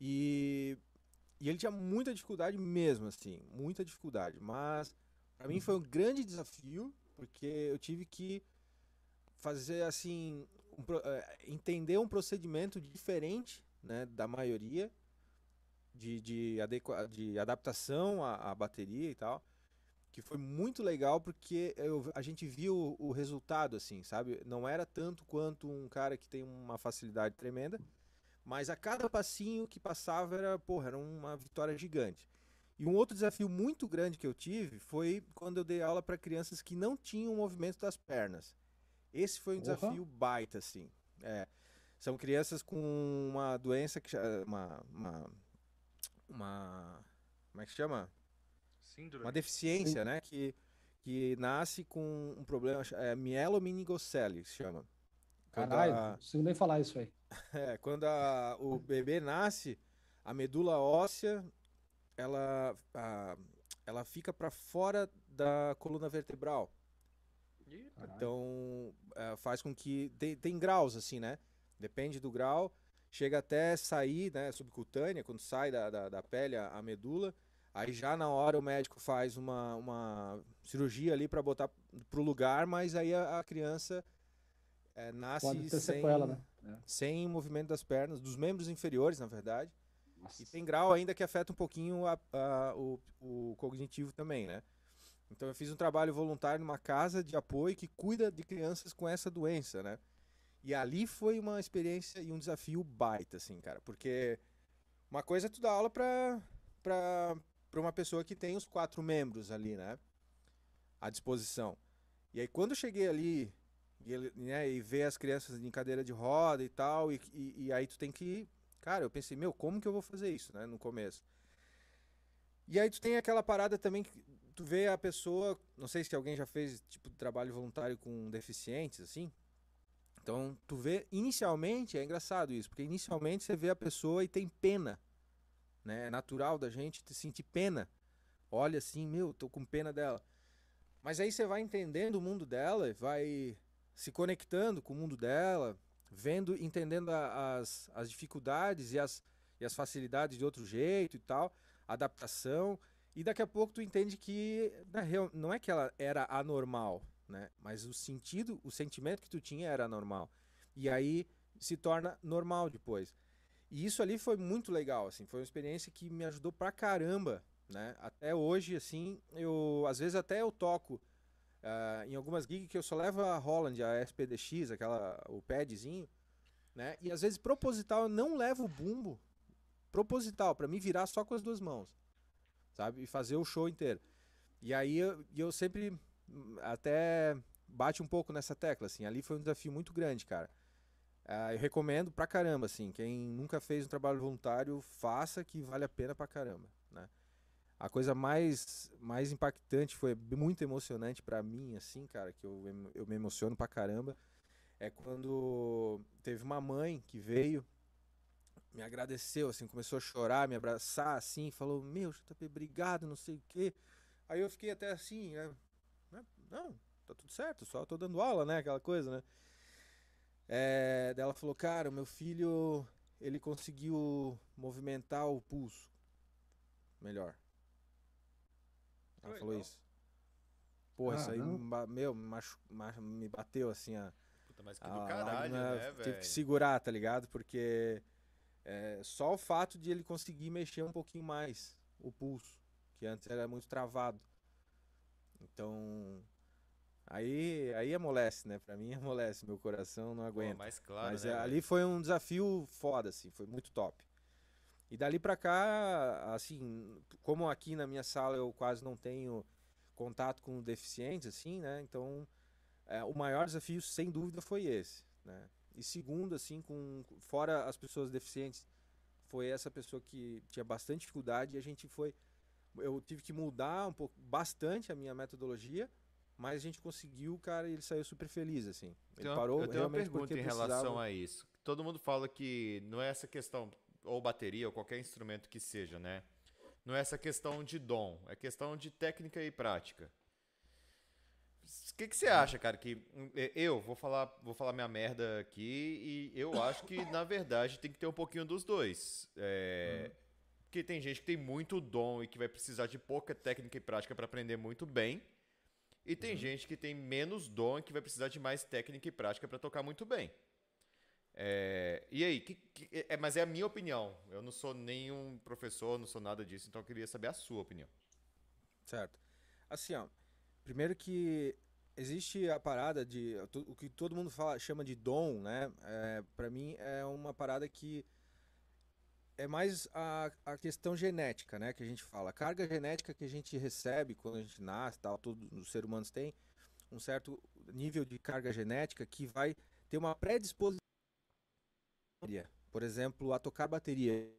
E, e ele tinha muita dificuldade mesmo, assim, muita dificuldade. Mas pra mim foi um grande desafio, porque eu tive que fazer assim, um eh, entender um procedimento diferente, né, da maioria de, de, adequa, de adaptação à, à bateria e tal, que foi muito legal porque eu- a gente viu o, o resultado, assim, sabe? Não era tanto quanto um cara que tem uma facilidade tremenda, mas a cada passinho que passava era, porra, era uma vitória gigante. E um outro desafio muito grande que eu tive foi quando eu dei aula para crianças que não tinham movimento das pernas. Esse foi um Porra. desafio baita, assim. É, são crianças com uma doença que uma, uma, uma como é que chama? Síndrome. Uma deficiência, né? Que, que nasce com um problema, é, mielomeningocele, se chama. Quando Caralho, a- não consigo nem falar isso aí. é, quando a- o bebê nasce, a medula óssea, ela, a- ela fica para fora da coluna vertebral. Caralho. Então, eh, faz com que. Tem, tem graus, assim, né? Depende do grau. Chega até sair, né? Subcutânea, quando sai da, da, da pele a, a medula. Aí já na hora o médico faz uma, uma cirurgia ali para botar pro lugar, mas aí a, a criança eh, nasce Pode ter sem, sequela, né? É. sem movimento das pernas, dos membros inferiores, na verdade. Nossa. E tem grau ainda que afeta um pouquinho a- a- o, o cognitivo também, né? Então eu fiz um trabalho voluntário numa casa de apoio que cuida de crianças com essa doença, né? E ali foi uma experiência e um desafio baita, assim, cara. Porque uma coisa é tu dar aula pra, pra, pra uma pessoa que tem os quatro membros ali, né? À disposição. E aí quando eu cheguei ali e, né, e ver as crianças em cadeira de roda e tal, e, e, e aí tu tem que Cara, eu pensei, meu, como que eu vou fazer isso, né, no começo? E aí tu tem aquela parada também que tu vê a pessoa, não sei se alguém já fez tipo trabalho voluntário com deficientes assim. Então, tu vê inicialmente, é engraçado isso, porque inicialmente você vê a pessoa e tem pena, né? É natural da gente te sentir pena. Olha assim, meu, tô com pena dela. Mas aí você vai entendendo o mundo dela, vai se conectando com o mundo dela, vendo, entendendo a- as, as dificuldades e as, e as facilidades de outro jeito e tal, adaptação, e daqui a pouco tu entende que não é que ela era anormal, né? Mas o sentido, o sentimento que tu tinha era anormal. E aí se torna normal depois. E isso ali foi muito legal, assim, foi uma experiência que me ajudou pra caramba, né? Até hoje, assim, eu às vezes até eu toco ah, em algumas gigs que eu só levo a Holland, a SPDX, aquela, o padzinho, né? E às vezes proposital eu não levo o bumbo, proposital, pra me virar só com as duas mãos, sabe? E fazer o show inteiro. E aí eu, eu sempre até bate um pouco nessa tecla, assim, ali foi um desafio muito grande, cara. Ah, eu recomendo pra caramba, assim, quem nunca fez um trabalho voluntário, faça que vale a pena pra caramba, né? A coisa mais, mais impactante, foi muito emocionante pra mim, assim, cara, que eu, eu me emociono pra caramba, é quando teve uma mãe que veio, me agradeceu, assim, começou a chorar, me abraçar, assim, falou, meu, JP, obrigado, não sei o quê. Aí eu fiquei até assim, né? Não, tá tudo certo, só tô dando aula, né? Aquela coisa, né? É, daí ela falou, cara, o meu filho, ele conseguiu movimentar o pulso melhor. Ela falou legal. isso. Porra, isso aí, ba- meu, me, machu- ma- me bateu assim, a, Puta, mas que a do caralho, lágrima, né, tive que segurar, tá ligado? Porque é, só o fato de ele conseguir mexer um pouquinho mais o pulso, que antes era muito travado. Então, aí, aí amolece, né? Pra mim amolece, meu coração não Pô, aguenta. mais claro, Mas né, é, ali foi um desafio foda, assim, foi muito top. E dali pra cá, assim, como aqui na minha sala eu quase não tenho contato com deficientes, assim, né? Então, é, o maior desafio, sem dúvida, foi esse, né? E segundo, assim, com fora as pessoas deficientes, foi essa pessoa que tinha bastante dificuldade e a gente foi eu tive que mudar um pouco bastante a minha metodologia, mas a gente conseguiu, cara, e ele saiu super feliz assim. Ele Então, parou eu tenho uma pergunta em relação precisava- a isso. Todo mundo fala que não é essa questão, ou bateria, ou qualquer instrumento que seja, né? Não é essa questão de dom, é questão de técnica e prática. O que, que você acha, cara? Que hum, eh, eu vou falar, vou falar minha merda aqui e eu acho que na verdade tem que ter um pouquinho dos dois. É, Porque tem gente que tem muito dom e que vai precisar de pouca técnica e prática para aprender muito bem. E tem gente que tem menos dom e que vai precisar de mais técnica e prática para tocar muito bem. É, e aí, que- que- é, mas é a minha opinião. Eu não sou nenhum professor, não sou nada disso, então eu queria saber a sua opinião. Certo. Assim, ó. Primeiro que existe a parada de. O que todo mundo fala, chama de dom, né? É, para mim é uma parada que. É mais a, a questão genética, né? Que a gente fala. A carga genética que a gente recebe quando a gente nasce, tal, todos os seres humanos têm um certo nível de carga genética que vai ter uma predisposição. Por exemplo, a tocar bateria.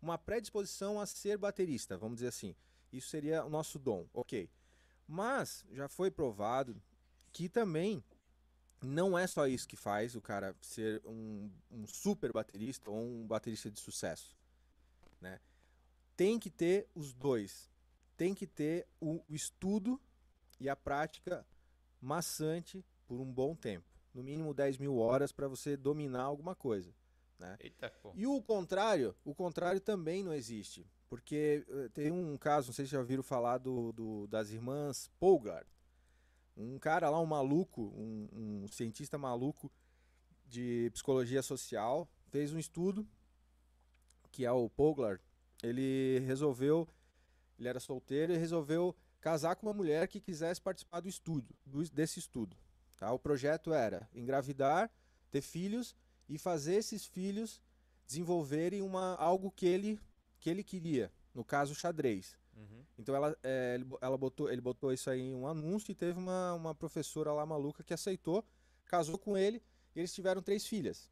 uma predisposição a ser baterista, vamos dizer assim. Isso seria o nosso dom, ok. Mas já foi provado que também não é só isso que faz o cara ser um, um super baterista ou um baterista de sucesso, né? Tem que ter os dois. Tem que ter o, estudo e a prática maçante por um bom tempo. No mínimo 10 mil horas para você dominar alguma coisa. Eita, pô. E o contrário, o contrário também não existe. Porque eh, tem um caso, não sei se já ouviram falar do, do- das irmãs Polgard. Um cara lá, um maluco, um, um cientista maluco de psicologia social, fez um estudo, que é o Polgard. Ele resolveu, ele era solteiro e resolveu casar com uma mulher que quisesse participar do estudo, do- desse estudo. tá? O projeto era engravidar, ter filhos e fazer esses filhos desenvolverem uma, algo que ele, que ele queria, no caso xadrez. Uhum. Então ela, é, ele, ela botou, ele botou isso aí em um anúncio e teve uma, uma professora lá maluca que aceitou, casou com ele e eles tiveram três filhas.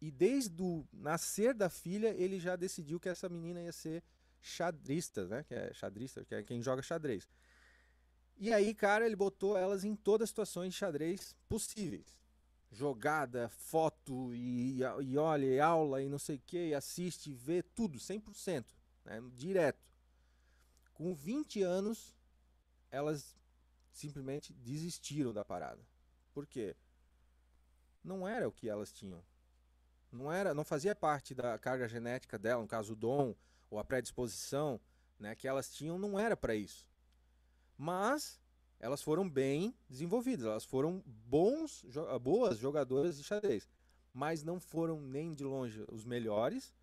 E desde o nascer da filha, ele já decidiu que essa menina ia ser xadrista, né? Que é xadrista, que é quem joga xadrez. E aí, cara, ele botou elas em todas as situações de xadrez possíveis. Jogada, foto, e, e olha, e aula, e não sei o que, e assiste, vê tudo, 100%, né? Direto. Com 20 anos, elas simplesmente desistiram da parada. Por quê? Não era o que elas tinham. Não era, não fazia parte da carga genética dela, no caso o dom ou a predisposição, né, que elas tinham, não era para isso. Mas elas foram bem desenvolvidas, elas foram bons, jo- boas jogadoras de xadrez, mas não foram nem de longe os melhores,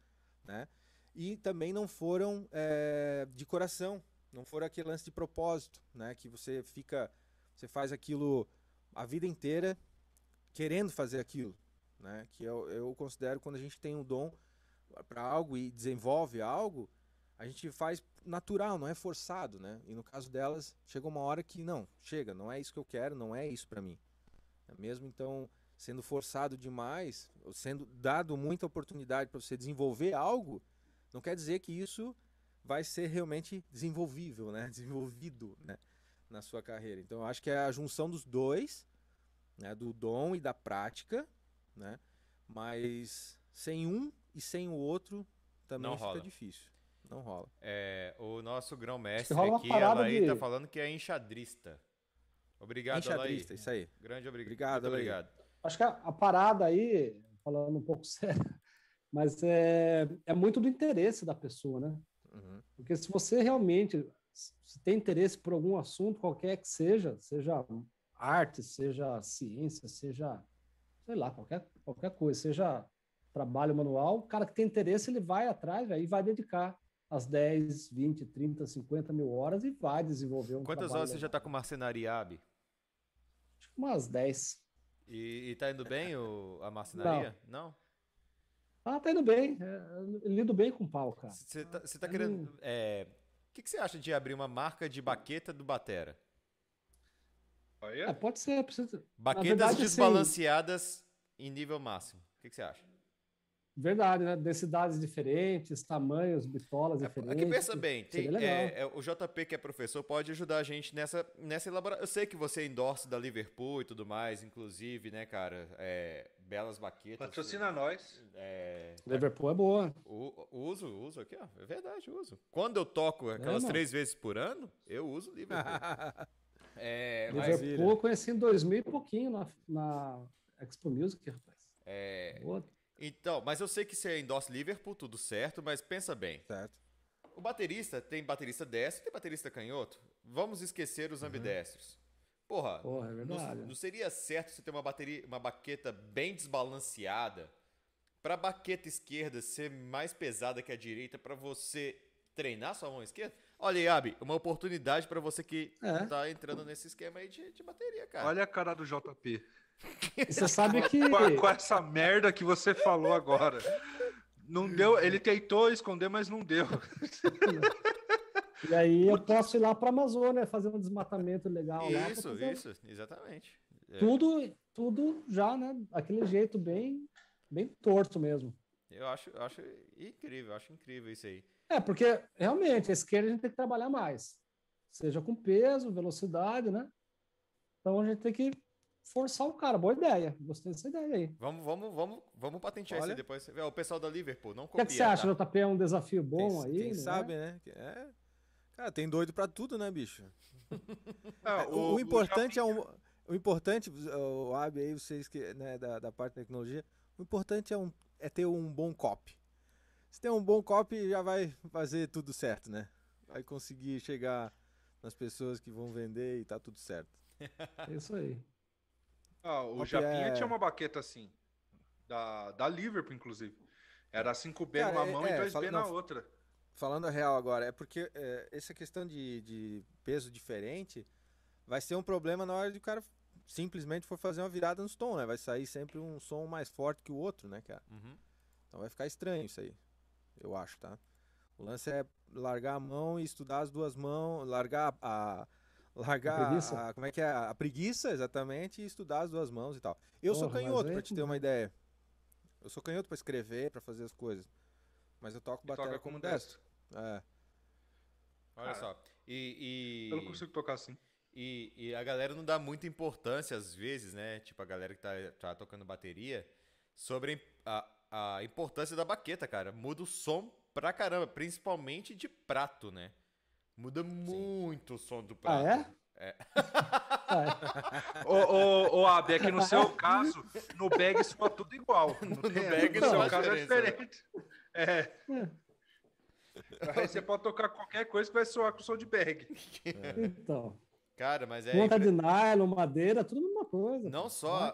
né? E também não foram eh, de coração, não foram aquele lance de propósito, né? Que você fica, você faz aquilo a vida inteira querendo fazer aquilo, né? Que eu, eu considero quando a gente tem um dom para algo e desenvolve algo, a gente faz natural, não é forçado, né? E no caso delas, chegou uma hora que não, chega, não é isso que eu quero, não é isso para mim. É Mesmo então sendo forçado demais, sendo dado muita oportunidade para você desenvolver algo, não quer dizer que isso vai ser realmente desenvolvível, né? Desenvolvido, né? Na sua carreira. Então, eu acho que é a junção dos dois, né? Do dom e da prática, né? Mas sem um e sem o outro também Não fica rola. difícil. Não rola. É, o nosso grão-mestre aqui, parada Alaí, de- tá falando que é enxadrista. Obrigado, Alaí. Enxadrista, isso aí. Grande obri- Obrigado, Alaí. obrigado. Acho que a, a parada aí, falando um pouco sério, mas é, é muito do interesse da pessoa, né? Uhum. Porque se você realmente se tem interesse por algum assunto, qualquer que seja, seja arte, seja ciência, seja, sei lá, qualquer, qualquer coisa, seja trabalho manual, o cara que tem interesse, ele vai atrás e vai dedicar as 10, 20, 30, 50 mil horas e vai desenvolver um Quantas trabalho horas você já legal. tá com marcenaria, Abi? Acho que Umas 10. E, e tá indo bem o, a marcenaria? Não. Ah, tá indo bem. É, lido bem com pau, cara. Você tá, tá querendo. não- é, O que, que você acha de abrir uma marca de baqueta do Batera? É, pode ser. Precisa... Baquetas verdade, desbalanceadas em nível máximo. O que, que você acha? Verdade, né? Densidades diferentes, tamanhos, bitolas É, diferentes. é que pensa bem, tem, Seria legal. é, é, o JP que é professor pode ajudar a gente nessa, nessa elaboração. Eu sei que você endorse da Liverpool e tudo mais, inclusive, né, cara? É, belas baquetas. Patrocina nós. É, Liverpool é boa. u- uso, uso aqui, ó. É verdade, uso. Quando eu toco aquelas três vezes por ano, eu uso Liverpool. é, mas, Liverpool eu conheci em 2000 e pouquinho na, na Expo Music, rapaz. é, Boa. Então, mas eu sei que você endossa Liverpool, tudo certo, mas pensa bem. Certo. O baterista tem baterista destro e tem baterista canhoto. Vamos esquecer os ambidestros. Porra, Porra, é não, verdade. não seria certo você ter uma bateria, uma baqueta bem desbalanceada pra baqueta esquerda ser mais pesada que a direita pra você treinar sua mão esquerda? Olha aí, Abi, uma oportunidade pra você que É. tá entrando nesse esquema aí de, de bateria, cara. Olha a cara do JP. E você sabe que. Com, com essa merda que você falou agora. Não deu, ele tentou esconder, mas não deu. E aí eu posso ir lá para a Amazônia fazer um desmatamento legal lá. pra isso, fazer isso, exatamente. É, Tudo, tudo já, né? Daquele jeito bem, bem torto mesmo. eu acho, eu acho incrível, eu acho incrível isso aí. É, porque realmente a esquerda a gente tem que trabalhar mais. Seja com peso, velocidade, né? Então a gente tem que forçar o cara. Boa ideia. Gostei dessa ideia aí. Vamos, vamos, vamos, vamos patentear isso aí depois. É, O pessoal da Liverpool, não O que, copia, é que você acha, tá? JP? É um desafio bom quem aí? quem não é? sabe, né? É. Cara, tem doido pra tudo, né, bicho? Ah, É, o, o importante é um. O importante, o Ab aí, vocês que, né, da, da parte da tecnologia, o importante é, um, é ter um bom copy. Se tem um bom copy, já vai fazer tudo certo, né? Vai conseguir chegar nas pessoas que vão vender e tá tudo certo. É isso aí. Ah, o Japinha é- tinha uma baqueta assim. Da, da Liverpool, inclusive. Era 5B Cara, numa é- mão é, e 2B fala- na não, outra. Falando a real agora, é porque é, essa questão de, de peso diferente vai ser um problema na hora de o cara simplesmente for fazer uma virada nos tom, né? Vai sair sempre um som mais forte que o outro, né, cara? Uhum. Então vai ficar estranho isso aí, eu acho, tá? O lance é largar a mão e estudar as duas mãos, largar a. largar A preguiça? a- como é que é? A preguiça, exatamente, e estudar as duas mãos e tal. Eu sou Porra, mas canhoto, aí pra te ter uma ideia. Eu sou canhoto pra escrever, pra fazer as coisas. Mas eu toco bateria toca como destro. É. Olha Cara, só. E, e, Eu não consigo tocar assim. e, e a galera não dá muita importância, às vezes, né? Tipo, a galera que tá, tá tocando bateria, sobre a, a importância da baqueta, cara. Muda o som pra caramba, principalmente de prato, né? Muda muito o som do Ah, prato. é? É. Ah, Ô, ô, ô, é que no seu caso, no bag soa tudo igual. No, bag no seu caso é diferença, né? diferente. É. Aí você pode tocar qualquer coisa que vai soar com som de bag. então. Cara, mas é. Ponta de nylon, madeira, tudo a mesma coisa. Não só,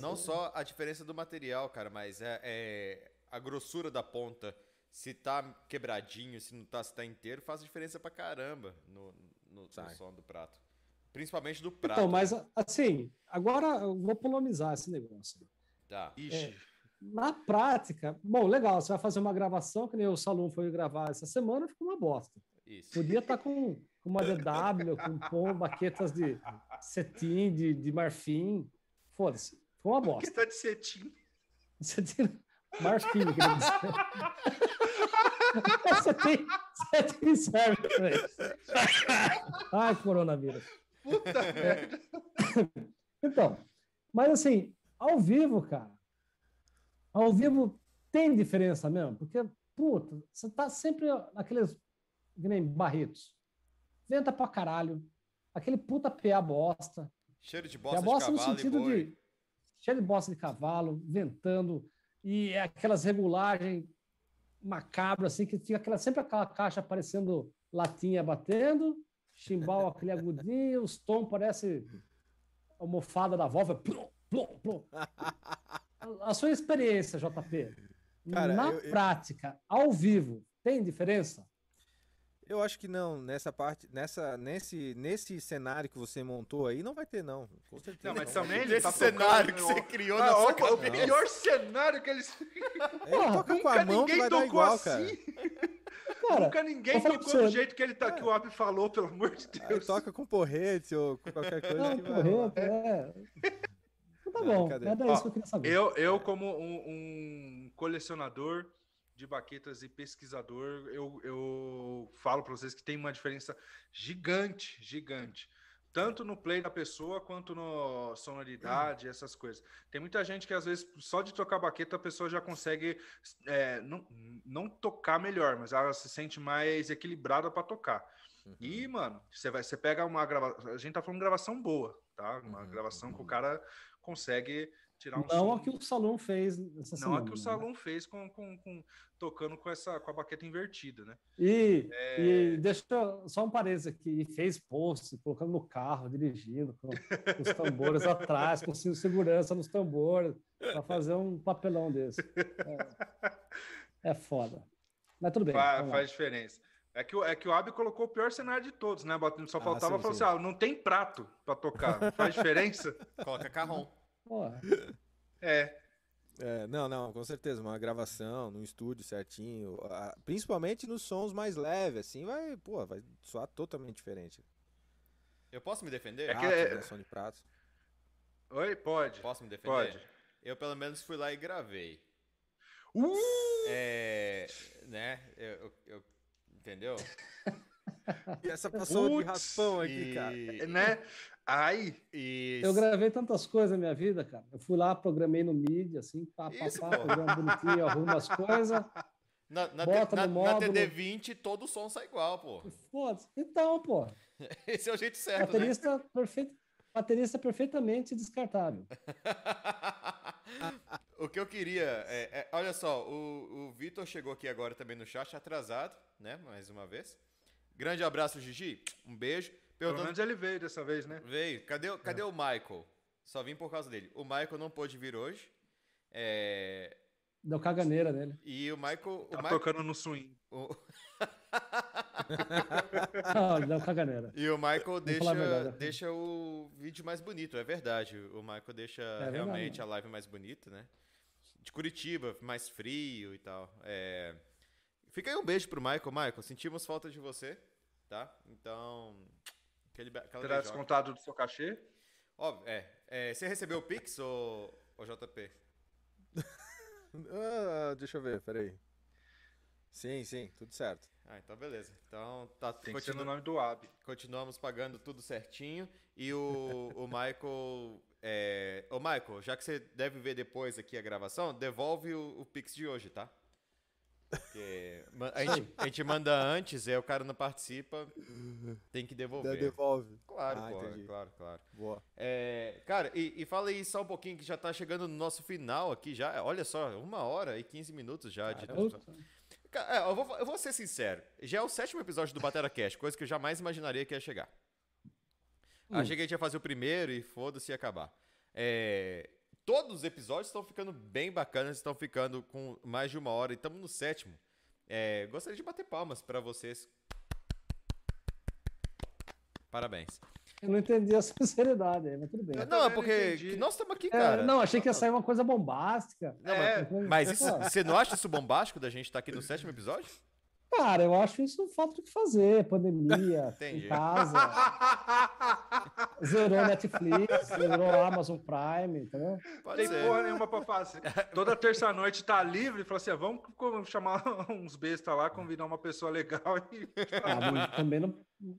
não só a diferença do material, cara, mas é, é a grossura da ponta. Se tá quebradinho, se não tá, se tá inteiro, faz diferença pra caramba no, no, no som do prato. Principalmente do prato. Então, mas assim, agora eu vou polemizar esse negócio. Tá. Ixi. Na prática, bom, legal, você vai fazer uma gravação, que nem o Salom foi gravar essa semana, ficou uma bosta. Isso. Podia estar com, com uma DW, com pom, baquetas de cetim, de, de marfim. Foda-se, ficou uma Que bosta. tá de cetim. Cetim, marfim, eu queria dizer. cetim, cetim serve também. Ai, coronavírus. Puta É. merda. Então, mas assim, ao vivo, cara, ao vivo tem diferença mesmo, porque, puta, você tá sempre naqueles, que nem Barretos, venta pra caralho, aquele puta PA bosta, Cheiro de PA bosta de bosta no cavalo e sentido de cheio de bosta de cavalo, ventando, e é aquelas regulagens macabras, assim, que fica aquela, sempre aquela caixa aparecendo latinha batendo, chimbal aquele agudinho, os tom parece almofada da vovó, plum, plum, plum. A, sua experiência, JP, Cara, na eu- eu- prática, ao vivo, tem diferença? Eu acho que não, nessa parte, nessa, nesse, nesse cenário que você montou aí, não vai ter, não. Com certeza. Não, mas também ele tá cenário que no- você criou Ah, na ó, sua o melhor cenário que eles. Ele toca com Nunca a mão que ninguém vai dar igual, assim. cara. Cara, Nunca ninguém tocou do jeito que ele tá, que o Abi falou, pelo amor de Aí Deus. toca com porrete ou com qualquer coisa não, que vai rolar. correto, é. Então tá bom, brincadeira. era isso que eu queria saber. Eu, eu como um, um colecionador de baquetas e pesquisador, eu, eu falo para vocês que tem uma diferença gigante, gigante. Tanto no play da pessoa quanto no sonoridade, essas coisas. Tem muita gente que às vezes só de tocar baqueta a pessoa já consegue é, não, não tocar melhor, mas ela se sente mais equilibrada para tocar. E, mano, você vai, você pega uma gravação. A gente tá falando gravação boa, tá? Uma Uhum, gravação que o uhum. cara consegue tirar um Não som. a que o Salão fez essa Não semana. a que o né? Salom fez com, com, com- tocando com essa com a baqueta invertida, né? E, É. e deixa eu- só um parênteses aqui, e fez post, colocando no carro, dirigindo, com, com os tambores atrás, com cinto de segurança nos tambores, para fazer um papelão desse. É, é foda. Mas tudo bem. Fa- vamos lá. faz diferença. É que, o- é que o Abi colocou o pior cenário de todos, né? Só Ah, faltava sim, falar sim. assim: ah, não tem prato pra tocar. Faz diferença? Coloca carrom. Porra, É. É, não, não, com certeza. Uma gravação num estúdio certinho. ah, Principalmente nos sons mais leves, assim, vai, pô, vai soar totalmente diferente. Eu posso me defender? É que- Pratos, é- né, som de pratos. Oi, pode. Posso me defender? Pode. Eu pelo menos fui lá e gravei. Uh! É. Né? Eu, eu- eu- entendeu? E essa passou de Putz, raspão aqui, cara. E, Né? Ai, e eu gravei tantas coisas na minha vida, cara. Eu fui lá, programei no MIDI, assim, pá, pá, Isso, pá, programa bonitinho, arrumo as coisas. na, na, bota na- no na módulo. TD20 todo o som sai igual, pô. Foda-se. Então, pô, Esse é o jeito certo, né? baterista, perfeito, baterista perfeitamente descartável. o que eu queria é, é- olha só, o, o Vitor chegou aqui agora também no chat, atrasado, né? Mais uma vez. Grande abraço, Gigi. Um beijo. Pelo Perguntando, menos ele veio dessa vez, né? veio. Cadê, o- cadê o Michael? Só vim por causa dele. O Michael não pôde vir hoje. É, Deu caganeira nele. e o Michael, o Tá Michael, tocando no swing. o- Não, deu caganeira. e o Michael deixa, deixa o vídeo mais bonito, é verdade. O Michael deixa É verdade, realmente a live mais bonita, né? De Curitiba, mais frio e tal. É... Fica aí um beijo pro Michael. Michael, sentimos falta de você, tá? Então, aquele, Terá descontado do seu cachê? Ó, é, é, Você recebeu o Pix ou, ou JP? Ah, deixa eu ver, peraí. Sim, sim, tudo certo. Ah, então beleza. Então, tá, Tem que ser continu- no nome do Abi. continuamos pagando tudo certinho. E o, o Michael. É... Ô, Michael, já que você deve ver depois aqui a gravação, devolve o, o Pix de hoje, tá? Porque a gente, a gente manda antes, aí o cara não participa, tem que devolver. Devolve. Claro, Ah, entendi. claro, claro. Boa. É, cara, e, e fala aí só um pouquinho que já tá chegando no nosso final aqui já. Olha só, uma hora e 15 minutos já de Puta. Ca- é, eu, vou, eu vou ser sincero. Já é o sétimo episódio do Batera Cash, coisa que eu jamais imaginaria que ia chegar. Achei que a gente ia fazer o primeiro e foda-se ia acabar. É, todos os episódios estão ficando bem bacanas, estão ficando com mais de uma hora e estamos no sétimo. É, gostaria de bater palmas pra vocês. Parabéns. Eu não entendi a sinceridade aí, mas tudo bem. Não, é porque nós estamos aqui, É, cara. não, achei que ia sair uma coisa bombástica. Não, É, Mas isso- você não acha isso bombástico da gente estar aqui no sétimo episódio? Cara, eu acho isso falta do que fazer. Pandemia, em casa, zerou Netflix, zerou Amazon Prime, entendeu? Pode Tem ser. porra nenhuma pra fazer. Toda terça-noite tá livre e fala assim: ah, vamos chamar uns bestas lá, convidar uma pessoa legal e. Ah, mas também não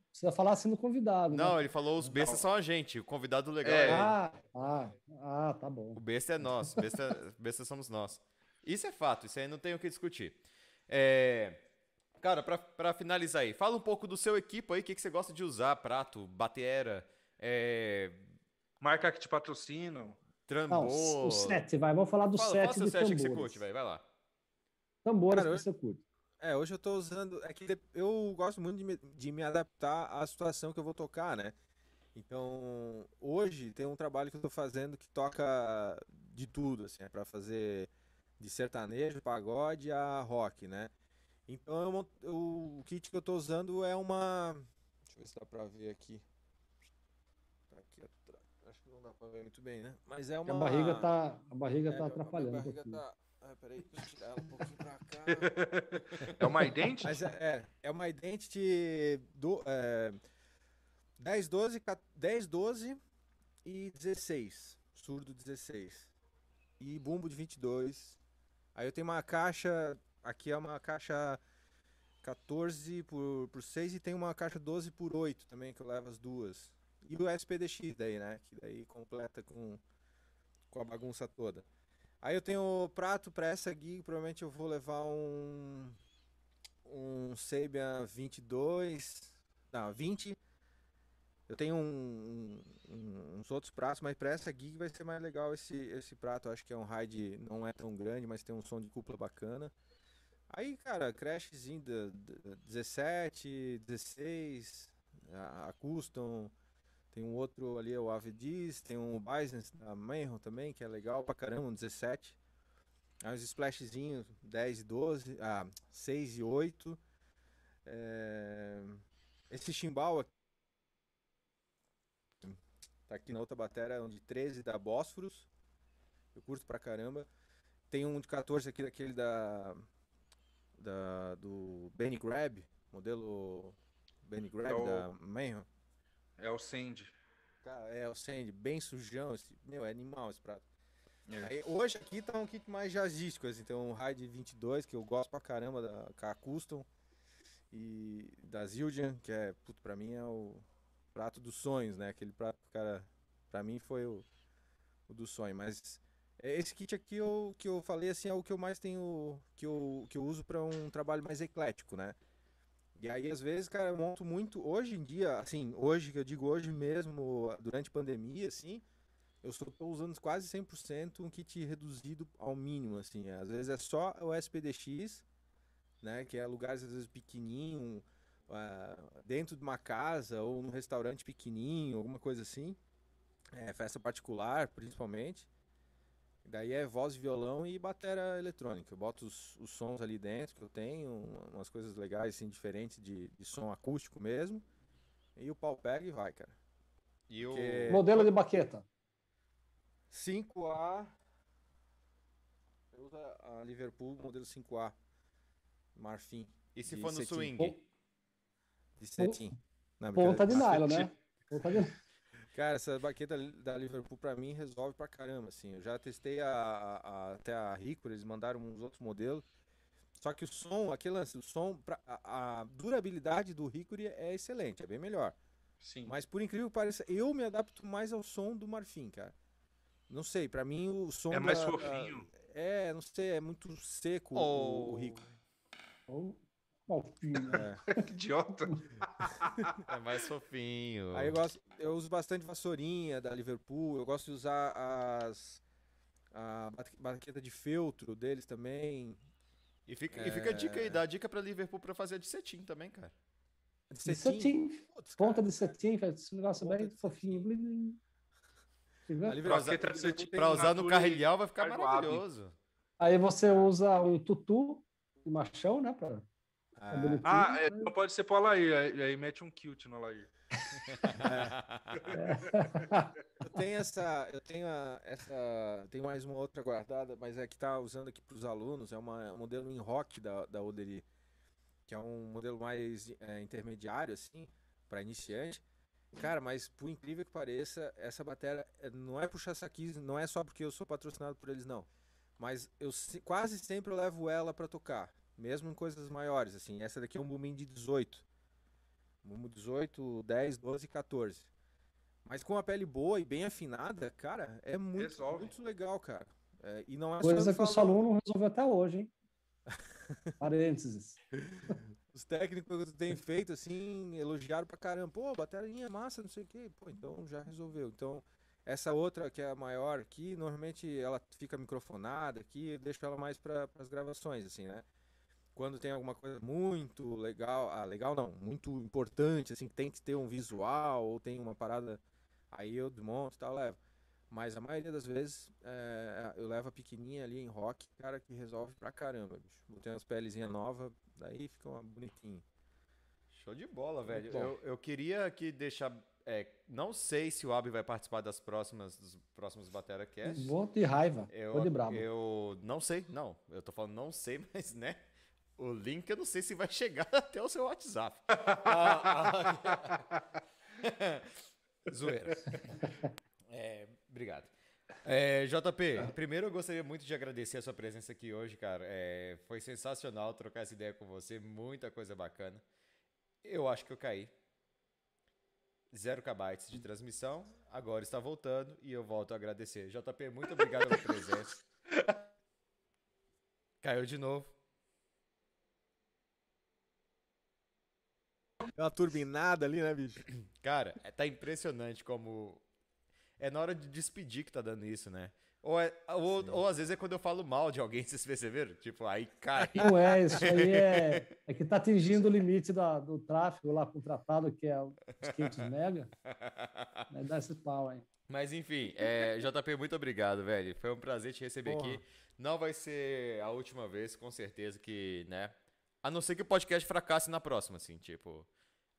precisa falar assim no convidado. né? Não, ele falou os bestas são a gente, o convidado legal É. é ele. Ah, ah, ah, tá bom. O besta é nós, besta, besta somos nós. Isso é fato, isso aí não tem o que discutir. É, cara, pra, pra finalizar aí, fala um pouco do seu equipo aí, o que, que você gosta de usar, prato, batera, é, Marca que te patrocinam. Não, trambor... o set, vai. Vamos falar do Fala, set fala seu de set que você curte, velho, vai lá. Tambores Cara, que você curte. É, hoje eu tô usando. É que eu gosto muito de me, de me adaptar à situação que eu vou tocar, né? Então, hoje tem um trabalho que eu tô fazendo que toca de tudo, assim, é pra fazer de sertanejo, pagode a rock, né? Então, eu mon- eu- o kit que eu tô usando é uma. Deixa eu ver se dá pra ver aqui. Tá aqui atrás. Acho que não dá pra ver muito bem, né? Mas é A uma. barriga tá, a barriga é, tá atrapalhando. um barriga pouquinho. tá. Ah, peraí, deixa eu tirar ela um pouquinho pra cá. É uma idente? Mas é, é, é uma Identity do, é, 10, 12, ca- 10, 12 e 16. Surdo 16. E bumbo de 22. Aí eu tenho uma caixa. Aqui é uma caixa 14 por, por 6 e tem uma caixa 12 por 8 também, que eu levo as duas. E o SPDX daí, né? Que daí completa com, com a bagunça toda. Aí eu tenho o prato para essa gig, provavelmente eu vou levar um um Sabian 22, não, 20. Eu tenho um- um- uns outros pratos, mas para essa gig vai ser mais legal esse, esse prato. Eu acho que é um ride, não é tão grande, mas tem um som de cúpula bacana. Aí, cara, crashzinho da, da 17, 16, a, Custom, tem um outro ali, o Avedis, tem um Business da Manhon também, que é legal pra caramba, um 17. Aí os splashzinhos 10 e 12, ah, 6 e 8. É, Esse chimbal aqui, tá aqui na outra bateria, é um de 13 da Bósforos. Eu curto pra caramba. Tem um de 14 aqui daquele da, da do Benny Grab, modelo Benny Grab o- da Manhon. É o Sandy. Cara, é o Sandy, bem sujão, esse, meu, é animal esse prato. É. Aí, hoje aqui tá um kit mais jazzístico, assim, tem um Raid 22, que eu gosto pra caramba, da K Custom, e da Zildjian, que é, puto, pra mim é o prato dos sonhos, né, aquele prato que cara, pra mim foi o, o do sonho, mas é, esse kit aqui eu, que eu falei, assim, é o que eu mais tenho, que eu, que eu uso pra um trabalho mais eclético, né. E aí, às vezes, cara, eu monto muito. Hoje em dia, assim, hoje, que eu digo hoje mesmo, durante pandemia, assim, eu tô usando quase 100% um kit reduzido ao mínimo, assim. Às vezes é só o SPDX, né, que é lugares, às vezes, pequenininho, ah, dentro de uma casa ou num restaurante pequenininho, alguma coisa assim. É, festa particular, principalmente. Daí é voz, violão e bateria eletrônica. Eu boto os, os sons ali dentro que eu tenho, um- umas coisas legais, assim, diferentes de, de som acústico mesmo. E o pau pega e vai, cara. E o. Porque- Modelo de baqueta. 5A. Eu uso a Liverpool modelo 5A. Marfim. E se for no cetim. swing? De cetim. Não, Ponta de nylon, né? Ponta de... Cara, essa baqueta da Liverpool pra mim resolve pra caramba, assim. Eu já testei a, a- a- até a Rico, eles mandaram uns outros modelos. Só que o som, aquele lance, o som, pra- a, a durabilidade do Hickory é excelente, é bem melhor. Sim. Mas por incrível que pareça, eu me adapto mais ao som do Marfim, cara. Não sei, pra mim o som é mais da- da- fofinho. É, não sei, é muito seco o, Oh. o Rico. Ou- É. Que idiota. É mais fofinho. Aí eu gosto, eu uso bastante vassourinha da Liverpool, eu gosto de usar as a baqueta de feltro deles também. E fica, e fica a dica aí, É. dá a dica pra Liverpool pra fazer a de cetim também, cara. De De cetim. cetim. Putz, cara, Ponta de cetim, faz esse negócio Ponta bem de fofinho. blim, blim. Você vê? a Liverpool- usar- Baqueta de cetim tem Pra usar no carrilhão vai ficar maravilhoso. Aí você usa um tutu de machão, né? Pra... Ah, bonitinho. Ah, é, não pode ser pro Alair. Aí, aí mete um kilt no Alair. Eu tenho essa, eu tenho a- essa, tem mais uma outra guardada, mas é que tá usando aqui para os alunos, é uma um modelo em rock da da Odery, que é um modelo mais é, intermediário assim, para iniciante. Cara, mas por incrível que pareça, essa bateria é, não é puxar saquis, não é só porque eu sou patrocinado por eles não. Mas eu se- quase sempre eu levo ela para tocar, mesmo em coisas maiores assim. Essa daqui é um boom de 18. Boom 18, 10, 12 e 14. Mas com a pele boa e bem afinada, cara, é muito, Resolve. muito legal, cara. É, e não é Coisa que o Salom não resolveu até hoje, hein? Parênteses. Os técnicos que têm feito, assim, elogiaram pra caramba. Pô, bateria massa, não sei o quê. Pô, então já resolveu. Então, essa outra, que é a maior aqui, normalmente ela fica microfonada aqui, eu deixo ela mais para as gravações, assim, né? Quando tem alguma coisa muito legal, ah, legal não, muito importante, assim, que tem que ter um visual ou tem uma parada, aí eu desmonto e tal, levo. Mas a maioria das vezes é, eu levo a pequenininha ali em rock, cara, que resolve pra caramba, bicho. Botei umas pelezinhas novas, daí fica uma bonitinha. Show de bola, velho. Eu, eu queria aqui deixar. é, não sei se o Abi vai participar das próximas, dos próximos Batera Cast. Vou de raiva. Eu, Vou de brabo. eu não sei, não. Eu tô falando não sei, mas né? O link eu não sei se vai chegar até o seu WhatsApp. Ah, ah. Zoeira. É, obrigado. É, JP, primeiro eu gostaria muito de agradecer a sua presença aqui hoje, cara. É, foi sensacional trocar essa ideia com você, muita coisa bacana. Eu acho que eu caí. Zero kbytes de transmissão, agora está voltando e eu volto a agradecer. JP, muito obrigado pela presença. Caiu de novo. Dá uma turbinada ali, né, bicho? Cara, é- tá impressionante como. É na hora de despedir que tá dando isso, né? Ou, é- ou, ou às vezes é quando eu falo mal de alguém, vocês perceberam? Tipo, aí cai. Não é, isso aí é, é que está atingindo o limite da- do tráfego lá contratado, que é os 500 mega. Né, dá esse pau aí. Mas enfim, é, JP, muito obrigado, velho. Foi um prazer te receber Porra. aqui. Não vai ser a última vez, com certeza que, né? A não ser que o podcast fracasse na próxima, assim, tipo.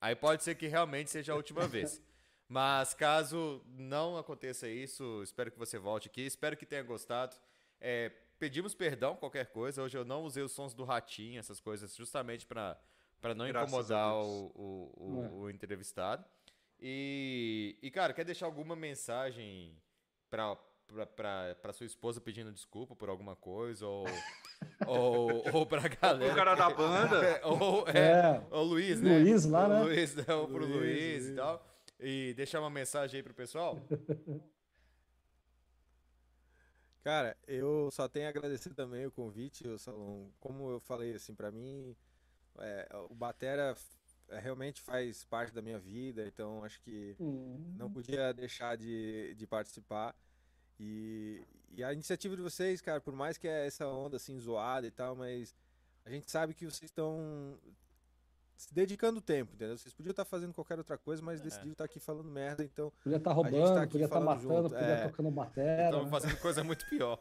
Aí pode ser que realmente seja a última vez. Mas caso não aconteça isso, espero que você volte aqui. Espero que tenha gostado. É, pedimos perdão qualquer coisa. Hoje eu não usei os sons do ratinho, essas coisas, justamente para para não Graças incomodar o, o, o- É. o entrevistado. E, e, cara, quer deixar alguma mensagem pra, pra sua esposa pedindo desculpa por alguma coisa? Ou, ou, ou pra galera. O cara da banda. É, ou, é, É, ou o Luiz, né? Luiz lá, o né? Luiz, né? Ou pro Luiz, Luiz, e tal. E deixar uma mensagem aí pro pessoal. Cara, eu só tenho a agradecer também o convite, ô Salom. Como eu falei, assim, pra mim, é, o Batera é, realmente faz parte da minha vida, então acho que hum, não podia deixar de, de participar. E, e a iniciativa de vocês, cara, por mais que é essa onda assim zoada e tal, mas a gente sabe que vocês estão se dedicando tempo, entendeu? Vocês podiam estar fazendo qualquer outra coisa, mas decidiram estar aqui falando merda, então podia estar tá roubando, aqui podia estar matando, junto, podia é. estar tocando batera. Estão né? fazendo coisa muito pior.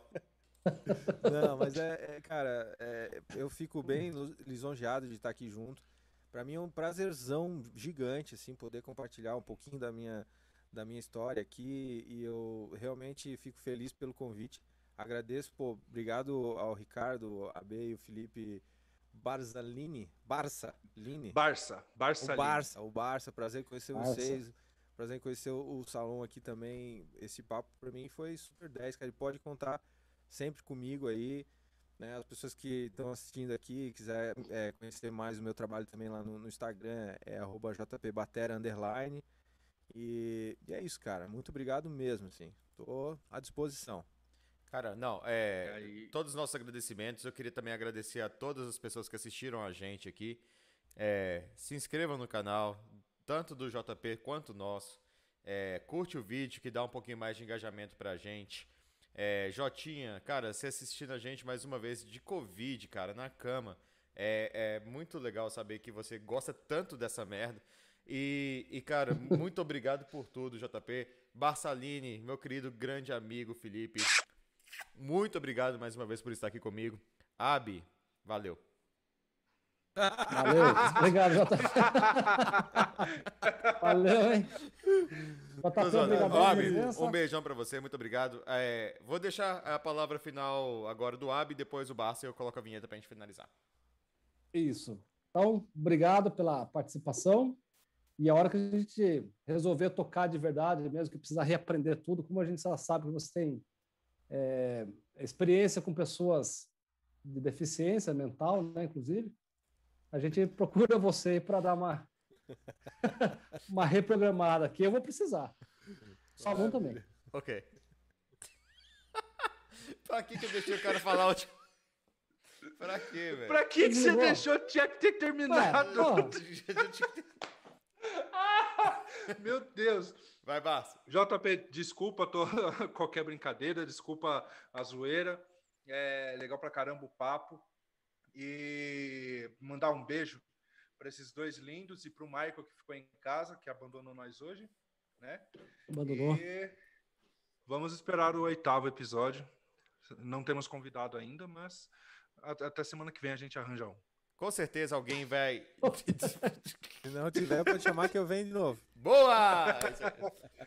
Não, mas é, é, cara, é, eu fico bem lisonjeado de estar aqui junto. Pra mim é um prazerzão gigante, assim, poder compartilhar um pouquinho da minha, da minha história aqui e eu realmente fico feliz pelo convite. Agradeço, pô, obrigado ao Ricardo, a B e o Felipe Barzalini, Barça, Line. Barça. Barça. O. Barça, o Barça, prazer em conhecer Barça. vocês. Prazer em conhecer o, o salão aqui também. Esse papo pra mim foi super 10, cara. Ele pode contar sempre comigo aí. Né? As pessoas que estão assistindo aqui, quiser é, conhecer mais o meu trabalho também lá no, no Instagram, é arroba jpbatera. E, e é isso, cara. Muito obrigado mesmo, assim. Tô à disposição. Cara, não, é. Aí- Todos os nossos agradecimentos. Eu queria também agradecer a todas as pessoas que assistiram a gente aqui. É, se inscrevam no canal, tanto do JP quanto nosso. É, curte o vídeo que dá um pouquinho mais de engajamento pra gente. É, Jotinha, cara, você assistindo a gente mais uma vez de Covid, cara, na cama. É, é muito legal saber que você gosta tanto dessa merda. E, e, cara, muito obrigado por tudo, JP. Barçalini, meu querido grande amigo Felipe. Muito obrigado mais uma vez por estar aqui comigo. Abi, valeu. Valeu, obrigado, JP. Valeu, hein? JP, obrigado Abi, um beijão pra você, muito obrigado. É, vou deixar a palavra final agora do Abi, depois o Barça e eu coloco a vinheta pra gente finalizar. Isso. Então, obrigado pela participação. E a hora que a gente resolver tocar de verdade, mesmo que precisar reaprender tudo, como a gente já sabe que você tem é, experiência com pessoas de deficiência mental, né, inclusive, a gente procura você para dar uma, uma reprogramada aqui. Eu vou precisar. Salão também. Ok. pra que que eu deixei o cara falar o último? Pra quê, velho? Pra que, que você deixou? Tinha que ter terminado. Meu Deus. Vai, Barça. JP, desculpa tô- qualquer brincadeira, desculpa a zoeira. É legal pra caramba o papo. E mandar um beijo para esses dois lindos e para o Michael que ficou em casa, que abandonou nós hoje, né? abandonou. E vamos esperar o oitavo episódio. Não temos convidado ainda, mas a- até semana que vem a gente arranja um. Com certeza alguém vai. Se não tiver, pode chamar que eu venho de novo. Boa!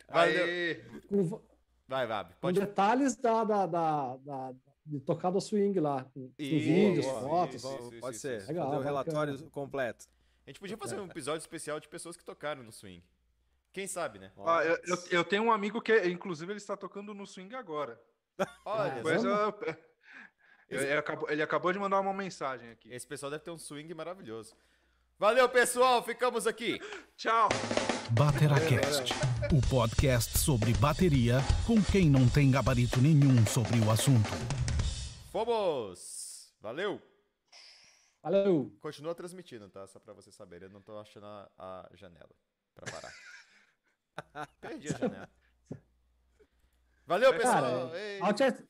Valeu. Com, Vai, Vabi. com detalhes da, da, da, da- de tocar do swing lá, com, Isso, vídeos, isso, fotos. isso, isso, pode isso, ser. isso. Legal, Fazer o bacana. relatório completo. A gente podia fazer um episódio especial de pessoas que tocaram no swing. Quem sabe, né? Ah, eu, eu- eu tenho um amigo que, inclusive, ele está tocando no swing agora. Olha, Coisa... Ele acabou, ele acabou de mandar uma mensagem aqui. esse pessoal deve ter um swing maravilhoso. Valeu, pessoal. Ficamos aqui. Tchau! Bateracast, o podcast sobre bateria com quem não tem gabarito nenhum sobre o assunto. Fomos! Valeu! Valeu. Continua transmitindo, tá? Só pra você saber. Eu não tô achando a, a janela pra parar. Perdi a janela. Valeu, pessoal! Cara,